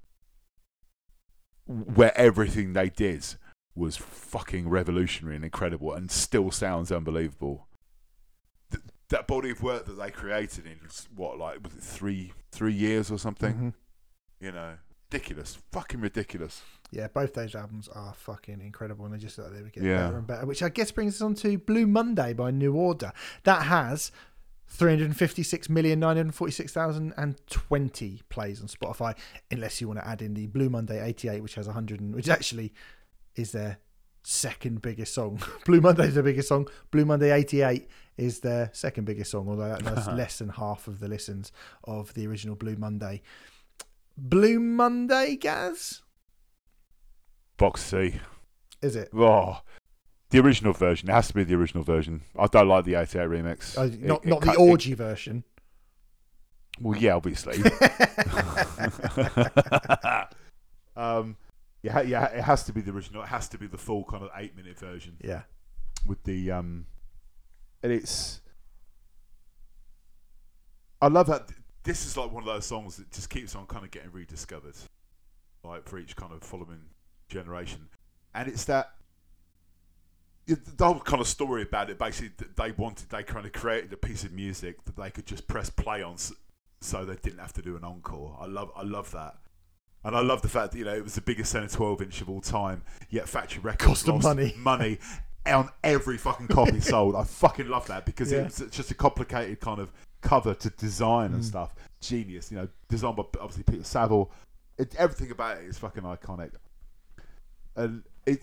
where everything they did was fucking revolutionary and incredible, and still sounds unbelievable. Th- that body of work that they created in what, like, was it three three years or something? Mhm. You know, ridiculous, fucking ridiculous. Yeah, both those albums are fucking incredible, and they just like they get Yeah. better and better. Which I guess brings us on to Blue Monday by New Order. That has three hundred fifty-six million nine hundred forty-six thousand and twenty plays on Spotify, unless you want to add in the Blue Monday eighty-eight, which has hundred, and which actually is their second biggest song. Blue Monday is their biggest song. Blue Monday eighty-eight is their second biggest song, although that- that's less than half of the listens of the original Blue Monday. Blue Monday, Gaz, Box C. is it? Oh, the original version. It has to be the original version. I don't like the 88 remix. Oh, It- not it the cut- it- orgy version. well, yeah, obviously. um, yeah, yeah, it has to be the original. It has to be the full kind of eight minute version yeah. with the um, and it's. I love that. This is like one of those songs that just keeps on kind of getting rediscovered, like for each kind of following generation, and it's that. It- The whole kind of story about it, basically, they wanted, they kind of created a piece of music that they could just press play on, so they didn't have to do an encore. I love, I love that, and I love the fact that you know it was the biggest selling 12 inch of all time. Yet Factory Records Cost lost money. money on every fucking copy sold. I fucking love that because Yeah. it's just a complicated kind of cover to design and Mm. stuff. Genius, you know, designed by obviously Peter Saville. It, everything about it is fucking iconic, and it it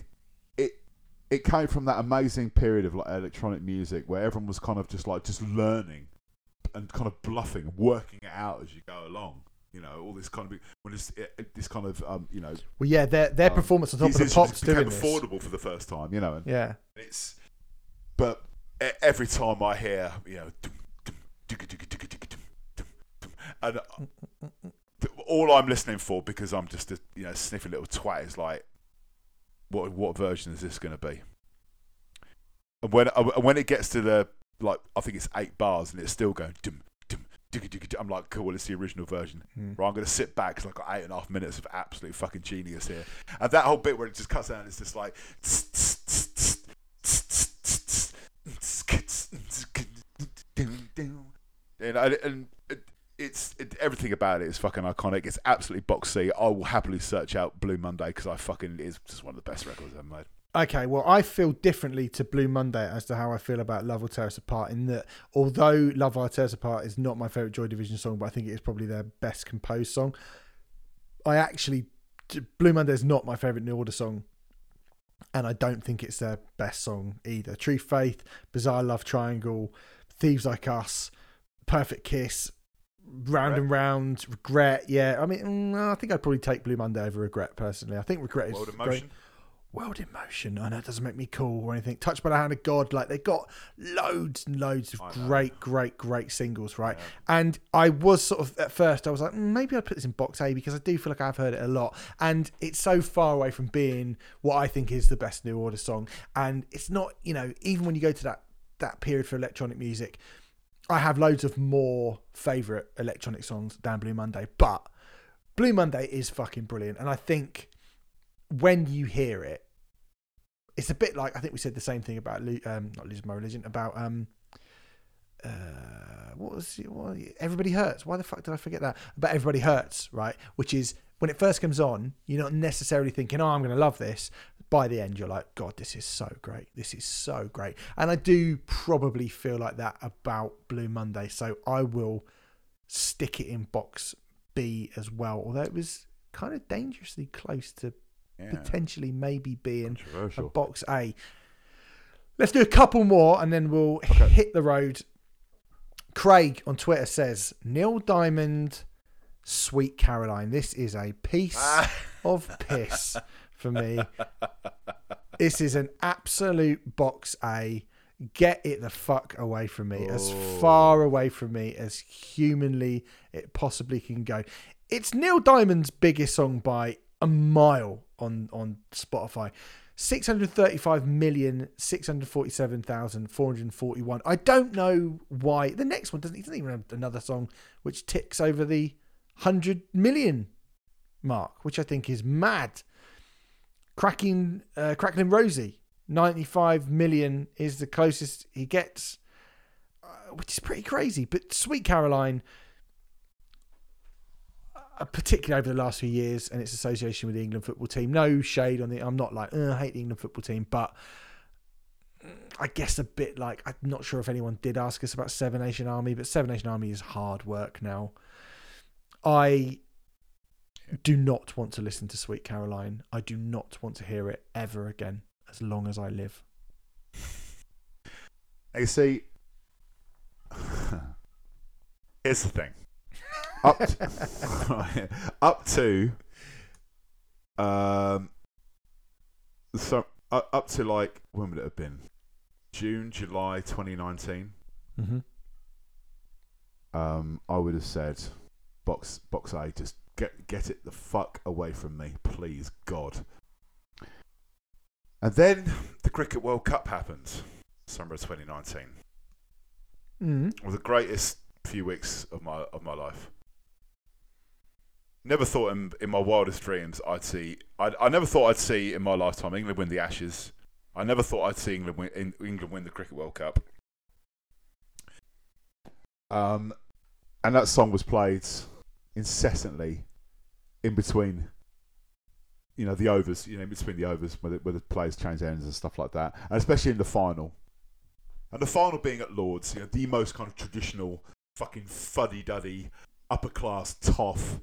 it came from that amazing period of like electronic music where everyone was kind of just like just learning and kind of bluffing, working it out as you go along. You know, all this kind of when it's it, this kind of um, you know Well, yeah, their their um, performance on top of the pops became this. affordable for the first time. You know, and Yeah, it's but every time I hear you know and all I'm listening for because I'm just a you know sniffy little twat is like what what version is this going to be and when uh, when it gets to the like I think it's eight bars and it's still going dum, dum, digga, digga, digga, I'm like cool it's the original version Hmm. Right, I'm going to sit back because I've got eight and a half minutes of absolute fucking genius here. And that whole bit where it just cuts down, it's just like. And, I- and it's it, everything about it is fucking iconic. It's absolutely boxy. I will happily search out Blue Monday because I fucking it is just one of the best records I've ever made. Okay, well, I feel differently to Blue Monday as to how I feel about Love Will Tear Us Apart. In that, although Love Will Tear Us Apart is not my favorite Joy Division song, but I think it is probably their best composed song. I actually, Blue Monday is not my favorite New Order song, and I don't think it's their best song either. True Faith, Bizarre Love Triangle, Thieves Like Us, Perfect Kiss, Round and Round, Regret. Yeah, I mean, mm, I think I'd probably take Blue Monday over Regret personally. I think Regret is World in great. Motion. World in Motion. I know it doesn't make me cool or anything. Touched by the Hand of God. Like they got loads and loads of great, great, great singles, right? Yeah. And I was sort of at first I was like, mm, maybe I'd put this in box A because I do feel like I've heard it a lot. And it's so far away from being what I think is the best New Order song. And it's not, you know, even when you go to that that period for electronic music, I have loads of more favourite electronic songs than Blue Monday. But Blue Monday is fucking brilliant. And I think when you hear it, it's a bit like I think we said the same thing about um, not losing my religion about um uh what was it? What, Everybody Hurts. Why the fuck did I forget that? But Everybody Hurts, right? Which is when it first comes on, you're not necessarily thinking, oh, I'm going to love this. By the end, you're like, God, this is so great. This is so great. And I do probably feel like that about Blue Monday. So I will stick it in box B as well. Although it was kind of dangerously close to Yeah. potentially maybe being a box A. Let's do a couple more and then we'll hit the road. Craig on Twitter says Neil Diamond, Sweet Caroline. This is a piece ah. of piss for me. This is an absolute box A. Get it the fuck away from me. As far away from me as humanly it possibly can go. It's Neil Diamond's biggest song by a mile on on Spotify. 635,647,441. I don't know why. The next one doesn't, he doesn't even have another song which ticks over the 100 million mark, which I think is mad. Cracking, uh, Crackling Rosie, 95 million is the closest he gets, uh, which is pretty crazy. But Sweet Caroline, uh, particularly over the last few years and its association with the England football team. No shade on the. I'm not like "Uh, I hate the England football team, but mm, I guess a bit like I'm not sure if anyone did ask us about Seven Nation Army, but Seven Nation Army is hard work now. I do not want to listen to Sweet Caroline. I do not want to hear it ever again as long as I live. You see, here's the thing. Up to, up to um, so uh, up to like when would it have been? June, July, 2019. Mm-hmm. Um, I would have said, box box A, just get get it the fuck away from me, please, God. And then the Cricket World Cup happened, summer of 2019. Mm. It was the greatest few weeks of my of my life. Never thought in, in my wildest dreams I'd see. I I never thought I'd see in my lifetime England win the Ashes. I never thought I'd see England win in, England win the Cricket World Cup. Um, and that song was played incessantly in between. You know the overs, you know, in between the overs where the, where the players change ends and stuff like that, and especially in the final. And the final being at Lords, you know, the most kind of traditional, fucking fuddy duddy, upper class, toff,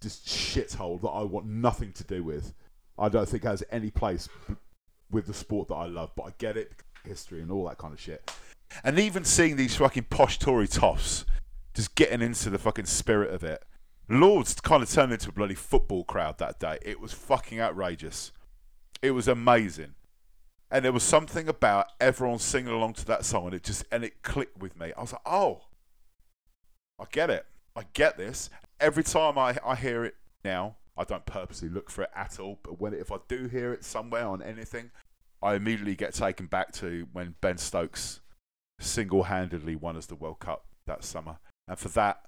just shithole that I want nothing to do with. I don't think has any place with the sport that I love, but I get it, history and all that kind of shit. And even seeing these fucking posh Tory toffs just getting into the fucking spirit of it. Lords kind of turned into a bloody football crowd that day. It was fucking outrageous. It was amazing. And there was something about everyone singing along to that song and it just and it clicked with me. I was like oh i get it. I get this. Every time i, I hear it now i don't purposely look for it at all but when if i do hear it somewhere on anything i immediately get taken back to when ben stokes single-handedly won us the world cup that summer. And for that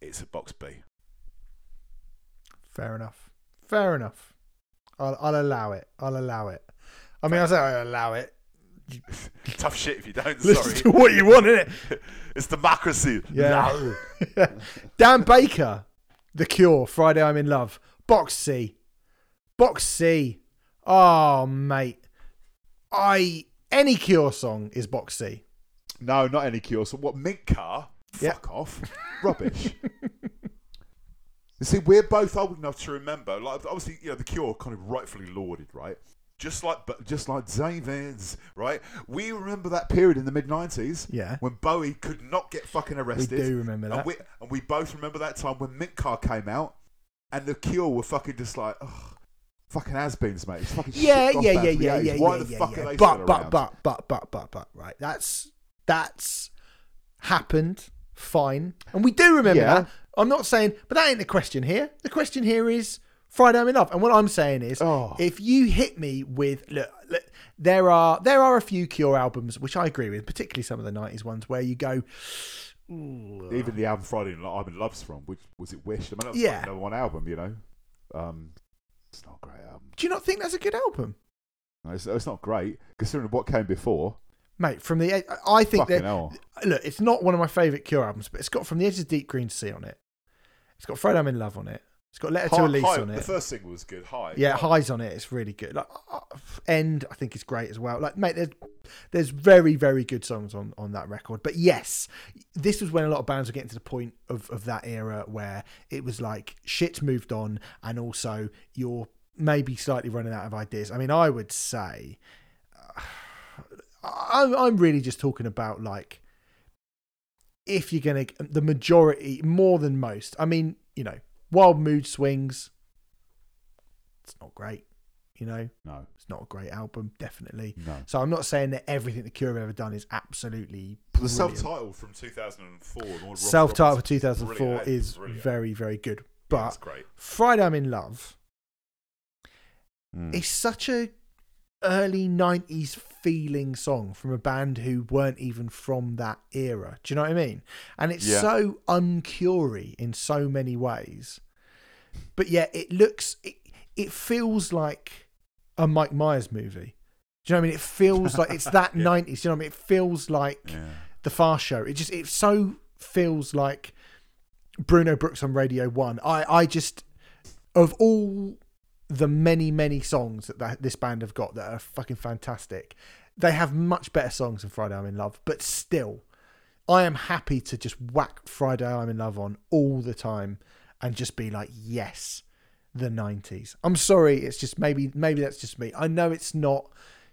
it's a box b Fair enough. Fair enough. I'll, I'll allow it. I'll allow it. I mean, I say I'll allow it. tough shit if you don't Listen sorry to what you want, innit? it's democracy Yeah. Dan Baker, The Cure, Friday I'm in Love. Box C. Box C. Oh, mate. I any Cure song is box C. No, not any cure. So what? Mint car? Fuck off. Rubbish. You see, we're both old enough to remember. Like, obviously, you know, the Cure kind of rightfully lauded, right? Just like, but just like David's, right? We remember that period in the mid '90s Yeah. when Bowie could not get fucking arrested. We do remember that. And we, and we both remember that time when Mint Car came out, and the Cure were fucking just like, ugh, fucking has-beens, mate. It's fucking yeah, shit yeah, yeah, yeah, yeah, Why yeah, the yeah, fuck yeah. are they but, still but, around? but, but, but, but, but, right. That's that's happened. Fine, and we do remember Yeah. that. I'm not saying, but that ain't the question here. The question here is Friday I'm in Love, and what I'm saying is, Oh. if you hit me with look, look, there are there are a few Cure albums which I agree with, particularly some of the '90s ones where you go, "Ooh, Even the album Friday I'm in Love's from, which was it Wish? I mean, that was Yeah. number one album, you know. Um, it's not a great album. do you not think that's a good album? No, it's, it's not great considering what came before. mate. From the I think Fucking that hell. look, it's not one of my favorite Cure albums, but it's got From the Edge of Deep Green to Sea on it. It's got Fred I'm in Love on it. It's got Letter to Elise High- on it. The first single was good. High. Yeah, highs on it. It's really good. Like uh, end, I think is great as well. Like, mate, there's there's very very good songs on on that record. But yes, this was when a lot of bands were getting to the point of of that era where it was like shit's moved on, and also you're maybe slightly running out of ideas. I mean, I would say, uh, I'm really just talking about like if you're gonna the majority more than most. I mean, you know, Wild Mood Swings it's not great. You know, No. it's not a great album, definitely. No. So I'm not saying that everything the Cure have ever done is absolutely The brilliant. self-titled from 2004. the one with Rob Self-titled for 2004 brilliant, is brilliant. very, very good. Yeah, But great. Friday I'm in Love Mm. is such a early 90s feeling song from a band who weren't even from that era. Do you know what I mean? And it's Yeah. so uncury in so many ways. But yet it looks it, it feels like a Mike Myers movie. Do you know what I mean? It feels like it's that Yeah. 90s. Do you know what I mean? It feels like Yeah. the Fast Show. It just it so feels like Bruno Brooks on Radio One. I I just of all the many many songs that, this band have got that are fucking fantastic, they have much better songs than Friday I'm in Love. But still, I am happy to just whack Friday I'm in Love on all the time and just be like, yes, the 90s. I'm sorry, it's just maybe maybe that's just me. I know it's not.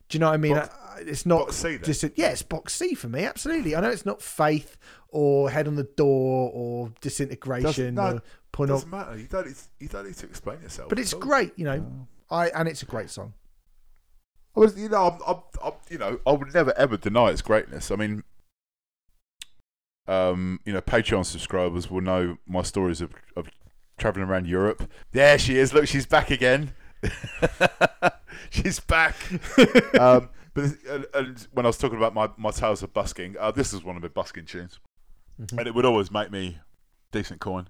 Do you know what I mean? Box- I- it's not Box C just yeah, it's box C for me. Absolutely. I know it's not Faith or Head on the Door or Disintegration Doesn't- no, or Porno, Doesn't matter. You don't. Need, you don't need to explain yourself. but it's all. great. You know, I and it's a great song. I was, you know, I'm, I'm, I'm, you know, I would never ever deny its greatness. I mean, um, you know, Patreon subscribers will know my stories of, of traveling around Europe. There she is. Look, she's back again. she's back. um, but and, and when I was talking about my, my tales of busking, uh, this is one of my busking tunes, Mhm. and it would always make me decent coin.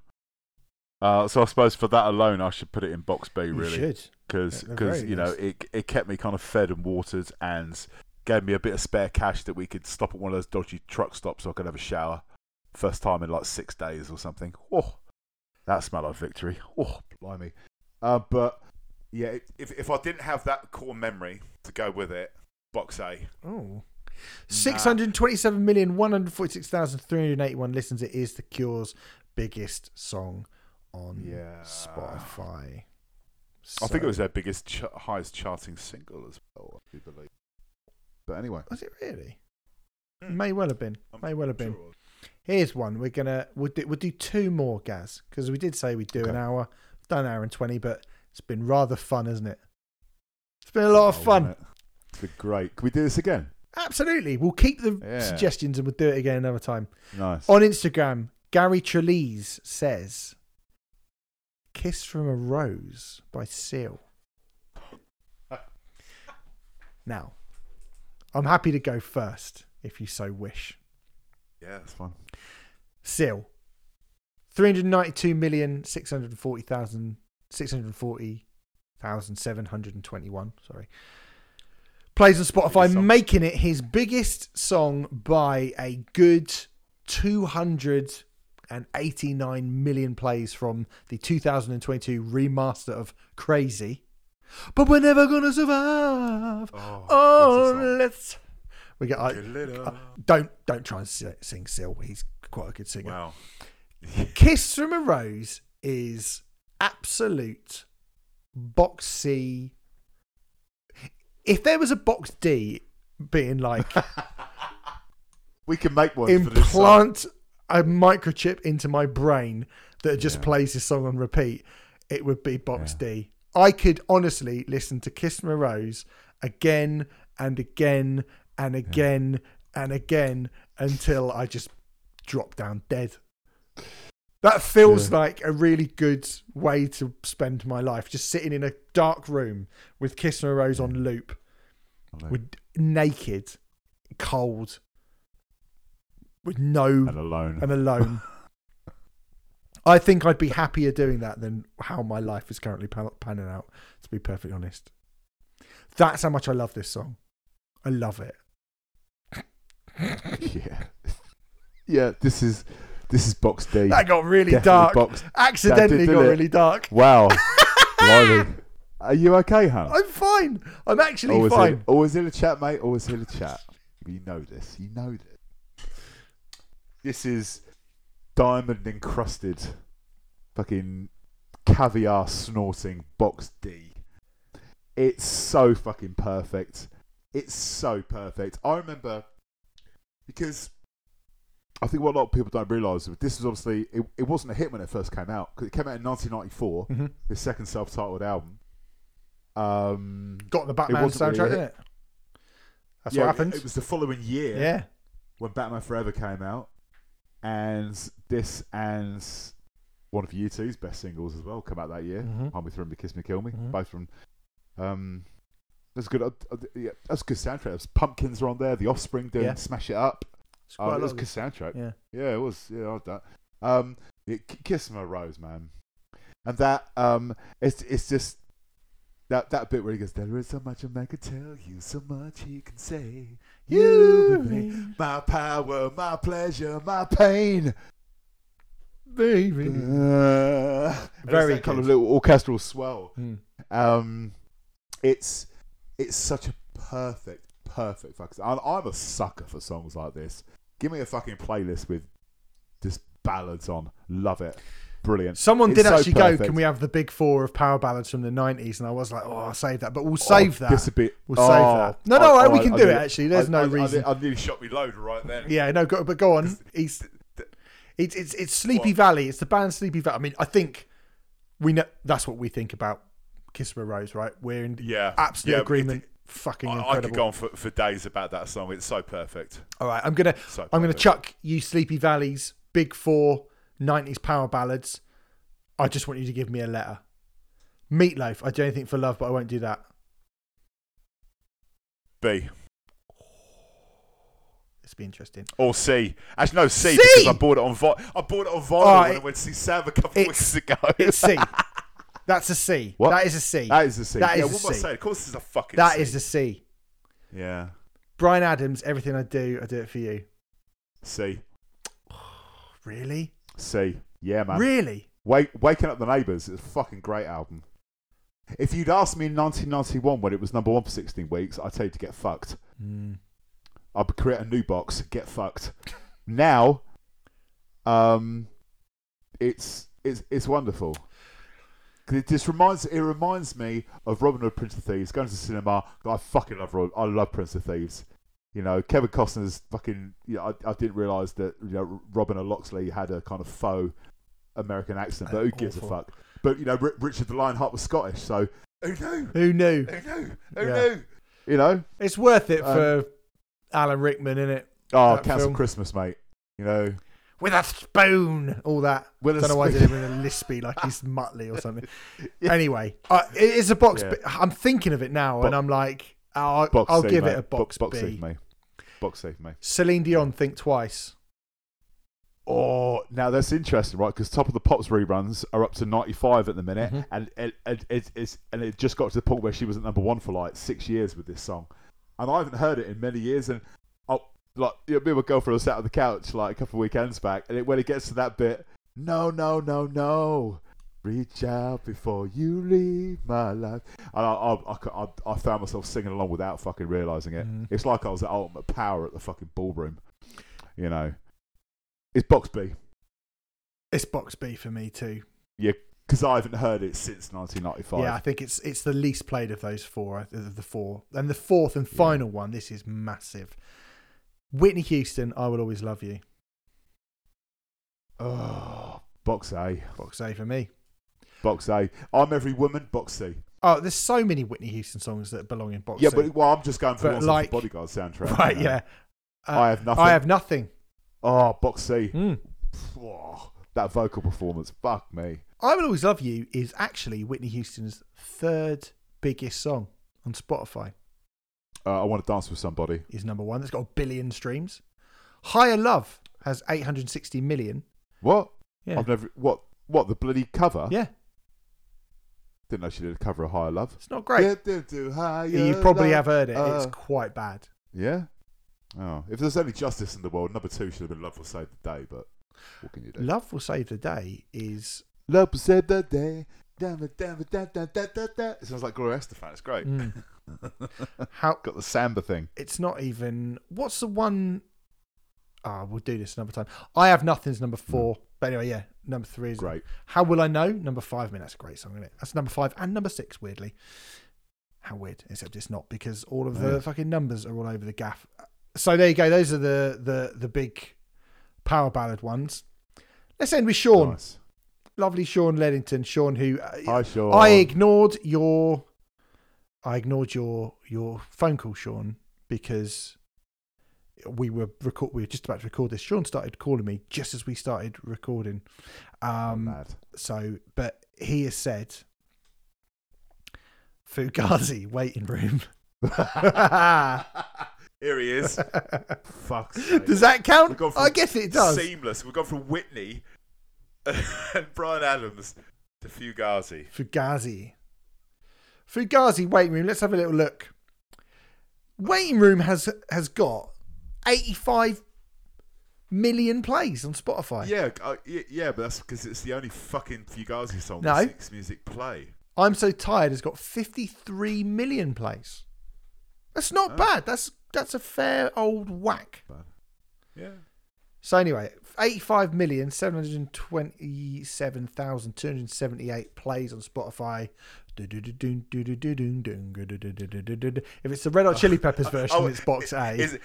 Uh, so I suppose for that alone, I should put it in box B. Really, should. because Yeah, you know it it kept me kind of fed and watered and gave me a bit of spare cash that we could stop at one of those dodgy truck stops so I could have a shower. First time in like six days or something. Oh, that smelled like victory. Oh, blimey. Uh, but yeah, if if I didn't have that core memory to go with it, box A. Oh. 627,146,381 listens. It is The Cure's biggest song on Yeah. Spotify. I think it was their biggest, ch- highest charting single as well. I do believe. But anyway, Was it really? Hmm. May well have been. I'm May well have been. sure. Here's one. We're gonna we'll do, we'll do two more, Gaz, because we did say we'd do an hour. Done an hour and twenty, but it's been rather fun, hasn't it? It's been a lot of Oh, fun. it? It's been great. Can we do this again? Absolutely. We'll keep the Yeah. suggestions and we'll do it again another time. Nice. On Instagram, Gary Trelise says, "Kiss from a Rose" by Seal. now, I'm happy to go first if you so wish. Yeah, That's fine. Seal. 392,640,000 640,721, sorry. Plays on Spotify, making it his biggest song by a good 289 million plays from the 2022 remaster of Crazy. But we're never gonna survive. Oh, Oh, what's the song? let's. We got. I, Get lit up. don't don't try and sing Seal. He's quite a good singer. Wow. Kiss from a Rose is absolute box C. If there was a box D being like We can make one for this song. implant a microchip into my brain that just Yeah. plays this song on repeat, it would be box Yeah. D. I could honestly listen to Kiss a Rose again and again and again and again until I just drop down dead. That feels Yeah. like a really good way to spend my life, just sitting in a dark room with Kiss from a Rose on loop, with naked, cold, with no and alone. and alone. I think I'd be happier doing that than how my life is currently pan- panning out. To be perfectly honest, that's how much I love this song. I love it. yeah, yeah. This is this is box D. That got really Definitely dark. box- Accidentally didn't got it? really dark. Wow. Blimey. Are you okay, huh? I'm fine. I'm actually always fine. Here, always here to chat, mate. Always here to chat. You know this. You know this. This is diamond encrusted, fucking caviar snorting box D. It's so fucking perfect. It's so perfect. I remember because I think what a lot of people don't realise is this was obviously it, it wasn't a hit when it first came out because it came out in 1994, Mhm. his second self-titled album. Um, Got the Batman soundtrack really in it. That's yeah, what happened. It, it was the following year yeah. when Batman Forever came out, and this and one of U2's best singles as well come out that year. Mhm. Hold Me Thrill Me Kiss Me Kill Me, Mhm. both from. Um, that's good. Uh, uh, yeah, that's a good soundtrack. Pumpkins are on there. The Offspring doing Yeah. Smash It Up. It's Oh, quite a it was lot a soundtrack. Yeah. Yeah, it was. Yeah, I like that. Um, yeah, Kiss My Rose, man, and that um, it's it's just that that bit where he goes, "There is so much a man can tell you, so much he can say." You, me, my power, my pleasure, my pain. baby. Uh, Very kind of little orchestral swell. Mm. Um, it's it's such a perfect, perfect fucking. I'm, I'm a sucker for songs like this. Give me a fucking playlist with just ballads on. Love it. Brilliant. Someone It's did so actually go, can we have the big four of power ballads from the 90s? And I was like, oh, I'll save that. But we'll oh, save Oh, that. This a bit. We'll save oh, that. No, no, I- we can I do it, actually. There's no reason. I, nearly shot me load right then. Yeah, no, go, but go on. He's, it's, it's, it's Sleepy What? Valley. It's the band Sleepy Valley. I mean, I think we know that's what we think about Kiss of a Rose, right? We're in Yeah, absolute yeah, agreement. it- Fucking I, I incredible. could go on for, for days about that song. It's so perfect. All right, I'm gonna So I'm gonna chuck you Sleepy Valley's big four 90s power ballads. I just want you to give me a letter. Meatloaf. I do anything for love, but I won't do that. B This will be interesting. or C. Actually, no C, C! because I bought it on vi- I bought it on vinyl Oh, when it- I went to see Sam a couple of weeks ago. It's C. That's a C. What? That is a C. That is the scene. That yeah, is what a C. saying? Of course, this is a fucking. That C. is a C. yeah. Bryan Adams. Everything I do, I do it for you. C. Really? C. Yeah, man. Really? Wake, Waking Up the Neighbours is a fucking great album. If you'd asked me in 1991 when it was number one for 16 weeks, I'd tell you to get fucked. Mm. I'd create a new box, get fucked. Now, um, it's it's it's wonderful. 'Cause It just reminds it reminds me of Robin Hood, Prince of Thieves, going to the cinema. I fucking love Rob, I love Prince of Thieves. You know, Kevin Costner's fucking. You know, I, I didn't realise that you know Robin and Loxley had a kind of faux American accent, but who gives a fuck? But you know, R- Richard the Lionheart was Scottish, so who knew? Who knew? Who knew? Who Yeah. knew? You know, It's worth it Um, for Alan Rickman, isn't it? oh, Cancel film. Christmas, mate. You know, With a spoon, all that. With a don't know why I did it with a lispy like he's Muttley or something. Anyway, uh, it is a box. Yeah. B. I'm thinking of it now, Bo- and I'm like, I'll, box I'll C, give mate. it a box, box B. C for me. Box for me. Celine Dion, think twice. Oh, now that's interesting, right? Because Top of the Pops reruns are up to 95 at the minute, Mhm. and it, it, it, it's and it just got to the point where she was at number one for like six years with this song, and I haven't heard it in many years. And I like you know, me and my girlfriend were sat on the couch like a couple of weekends back, and it, when it gets to that bit, no, no, no, no. Reach out before you leave my life. And I, I, I, I, I found myself singing along without fucking realizing it. Mhm. It's like I was at Ultimate Power at the fucking ballroom. You know, it's box B It's box B for me too. Yeah, because I haven't heard it since 1995. Yeah, I think it's it's the least played of those four, uh, of the four, and the fourth and Yeah. final one. This is massive. Whitney Houston, I will always love you. Oh, box A, Box A for me. box A. I'm every woman. Box C. Oh, there's so many Whitney Houston songs that belong in box Yeah, C. but well, I'm just going for ones like- the Bodyguard soundtrack. right, you know. yeah. Uh, I have nothing. I have nothing. Oh, box C. Mm. Oh, that vocal performance. Fuck me. I Will Always Love You is actually Whitney Houston's third biggest song on Spotify. Uh, I want to dance with somebody. Is number one. It's got a billion streams. Higher Love has 860 million. What? Yeah. I've never. What? What? The bloody cover? Yeah, Didn't know she did a cover of Higher Love. it's not great. Yeah, do, do higher you probably love. have heard it. it's Uh, quite bad. Yeah. Oh, if there's any justice in the world, number two should have been Love Will Save the Day, but what can you do? Love Will Save the Day is. Love Will Save the Day. Da, da, da, da, da, da, da, da. It sounds like Gloria Estefan. It's great. mm. How Got the samba thing. it's not even. What's the one? Ah, we'll do this another time. I have nothing's number four. But anyway, yeah, number three is Great. How will I know? Number five. I mean, that's a great song, isn't it? That's number five and number six. Weirdly, how weird. Except it's not because all of the Yeah. fucking numbers are all over the gaff. So there you go. Those are the the the big power ballad ones. Let's end with Sean. Nice. Lovely Sean Leddington. Sean, who uh, Hi, Sean. I ignored your I ignored your your phone call, Sean, because we were record we were just about to record this. Sean started calling me just as we started recording. Um Mad. so but he has said Fugazi waiting room. Here he is. Fuck. does that count? We've gone from I guess it does. Seamless. We've gone from Whitney and Bryan Adams to Fugazi. Fugazi. Fugazi waiting room. Let's have a little look. Waiting room has has got 85 million plays on Spotify. Yeah, uh, yeah, but that's because it's the only fucking Fugazi song No. that Six Music play. I'm so tired has got 53 million plays. That's not Oh. bad. That's that's a fair old whack. Yeah. So anyway, 85 million 727,278 plays on Spotify. If it's the Red Hot Chili Peppers version, Oh, it's box A. Is it?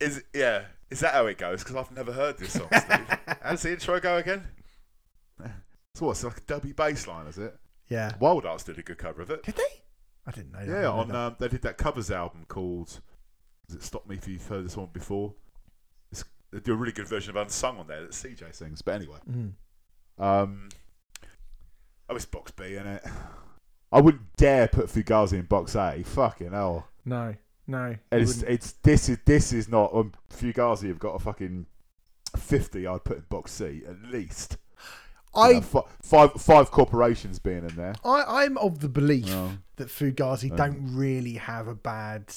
Is yeah? Is that how it goes? Because I've never heard this song. Steve. How's the intro go again? So what's like a dubby bass line, is it? yeah. Wildhearts did a good cover of it. Did they? I didn't know that. Yeah, on um, they did that covers album called. Does it stop me if you've heard this one before? They do a really good version of Unsung on there that CJ sings. But anyway, that. Mm. um, oh, it's box B, in it. I wouldn't dare put Fugazi in box A. Fucking hell. No, no. It's, wouldn't. it's this is this is not um, Fugazi have got a fucking fifty. I'd put in box C at least. You I, know, five five corporations being in there. I, I'm of the belief No. that Fugazi don't really have a bad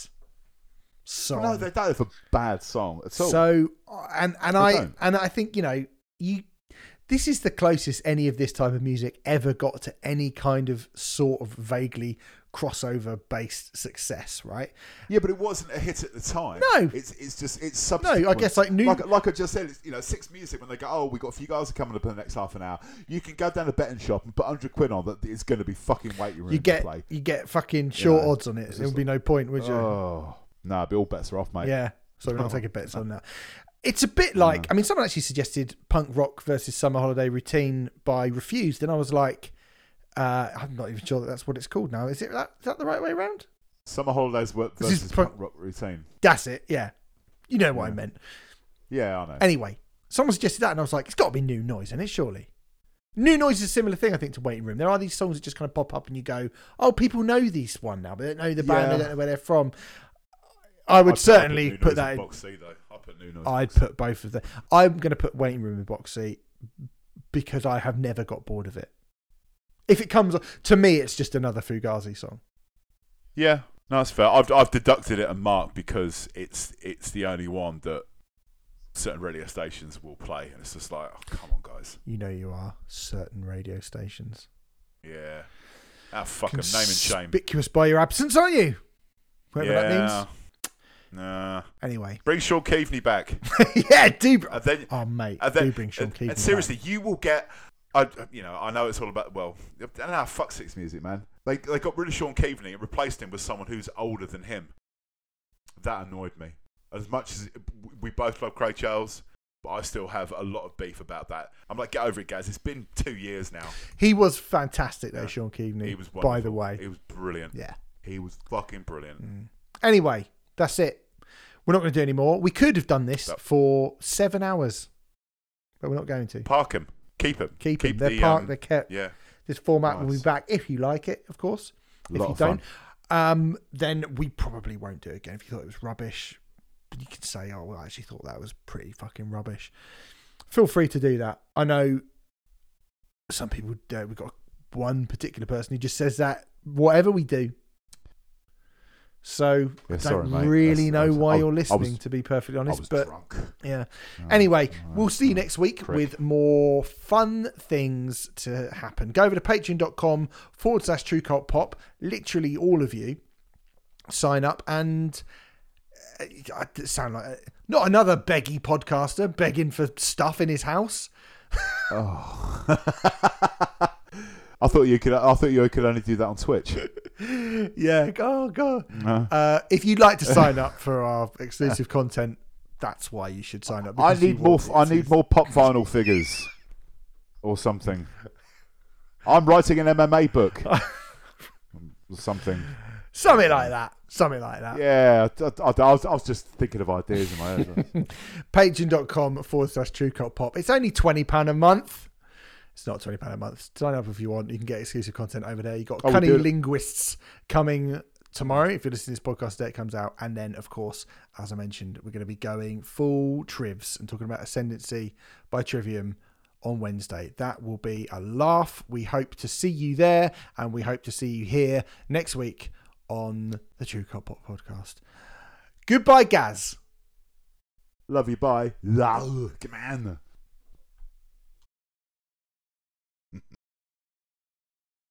song. No, they don't have a bad song at all. So and and They I don't. and I think you know you this is the closest any of this type of music ever got to any kind of sort of vaguely crossover based success, right? yeah, but it wasn't a hit at the time. No. it's it's just it's No. I guess like new like, like I just said, it's, you know, six music when they go, oh, we got Fugazi coming up in the next half an hour. You can go down to betting shop and put hundred quid on that. It's going to be fucking waiting room you get play. you get fucking short know, odds on it. it's There would be no point, would you? Oh no, but all bets are off, mate. Yeah. So we're not taking bets on that. It's a bit like I mean, someone actually suggested punk rock versus summer holiday routine by Refused, and I was like, uh, I'm not even sure that that's what it's called now. Is it that? Is that the right way around? Summer holidays work This is versus pro- punk rock routine. That's it. Yeah, you know what I meant. Yeah, I know. Anyway, someone suggested that, and I was like, it's got to be new noise, and it surely. New noise is a similar thing, I think, to Waiting Room. There are these songs that just kind of pop up, and you go, "Oh, people know this one now, but they don't know the band. They Yeah. don't know where they're from." I would I'd- certainly New put that. in box C though. I put Noise. I'd box C. put both of them. I'm going to put Waiting Room in box C because I have never got bored of it. If it comes to me, it's just another Fugazi song. Yeah, no, that's fair. I've I've deducted it and marked because it's it's the only one that certain radio stations will play, and it's just like, oh, come on, guys. You know, you are certain radio stations. Yeah, ah, fuck 'em, name and shame. Conspicuous by your absence, aren't you? Whatever that means. Nah. Anyway, Bring Shaun Keaveny back, yeah, do. br- and then Oh mate, and then do bring Shaun and, Keaveny and seriously, you will get. I, you know, I know it's all about. Well, I don't know. Fuck six music, man. They they got rid of Shaun Keaveny and replaced him with someone who's older than him. That annoyed me. As much as we both love Craig Charles, but I still have a lot of beef about that. I'm like, get over it, guys. It's been two years now. He was fantastic though, Yeah. Shaun Keaveny. He was by the way. he was brilliant. Yeah. He was fucking brilliant. Mm. Anyway, that's it. We're not going to do any more. We could have done this Yep. for seven hours, but we're not going to. Park them. Keep him. Keep, them. They're parked. um, they're kept. Yeah. This format will be Nice. back if you like it, of course. A if lot you of fun. don't, um, then we probably won't do it again. If you thought it was rubbish, you can say, "Oh, well, I actually thought that was pretty fucking rubbish." Feel free to do that. I know some people. Uh, we've got one particular person who just says that whatever we do, So Yeah, I sorry, don't mate. really That's- know was- why I- you're listening, was- to be perfectly honest. but drunk. yeah. Oh, Anyway, oh, we'll see you next week prick. with more fun things to happen. Go over to patreon.com forward slash true cult pop. Literally all of you sign up and uh, I sound like uh, not another beggy podcaster begging for stuff in his house. Oh. I thought you could. I thought you could only do that on Twitch. yeah, oh god. No. Uh, if you'd like to sign up for our exclusive content, that's why you should sign up. I need more. I need more pop vinyl figures, or something. I'm writing an MMA book, or something. something like that. Something like that. Yeah, I, I- I was, I was just thinking of ideas in my head. patreon.com forward slash true cult pop. It's only £20 a month. It's not £20 a month. Sign up if you want. You can get exclusive content over there. You've got Oh, CunninLynguists coming tomorrow if you're listening to this podcast the day it comes out. And then, of course, as I mentioned, we're going to be going full trivs and talking about Ascendancy by Trivium on Wednesday. That will be a laugh. We hope to see you there and we hope to see you here next week on the True Cult Pop podcast. Goodbye, Gaz. Love you. Bye. Love. Come on.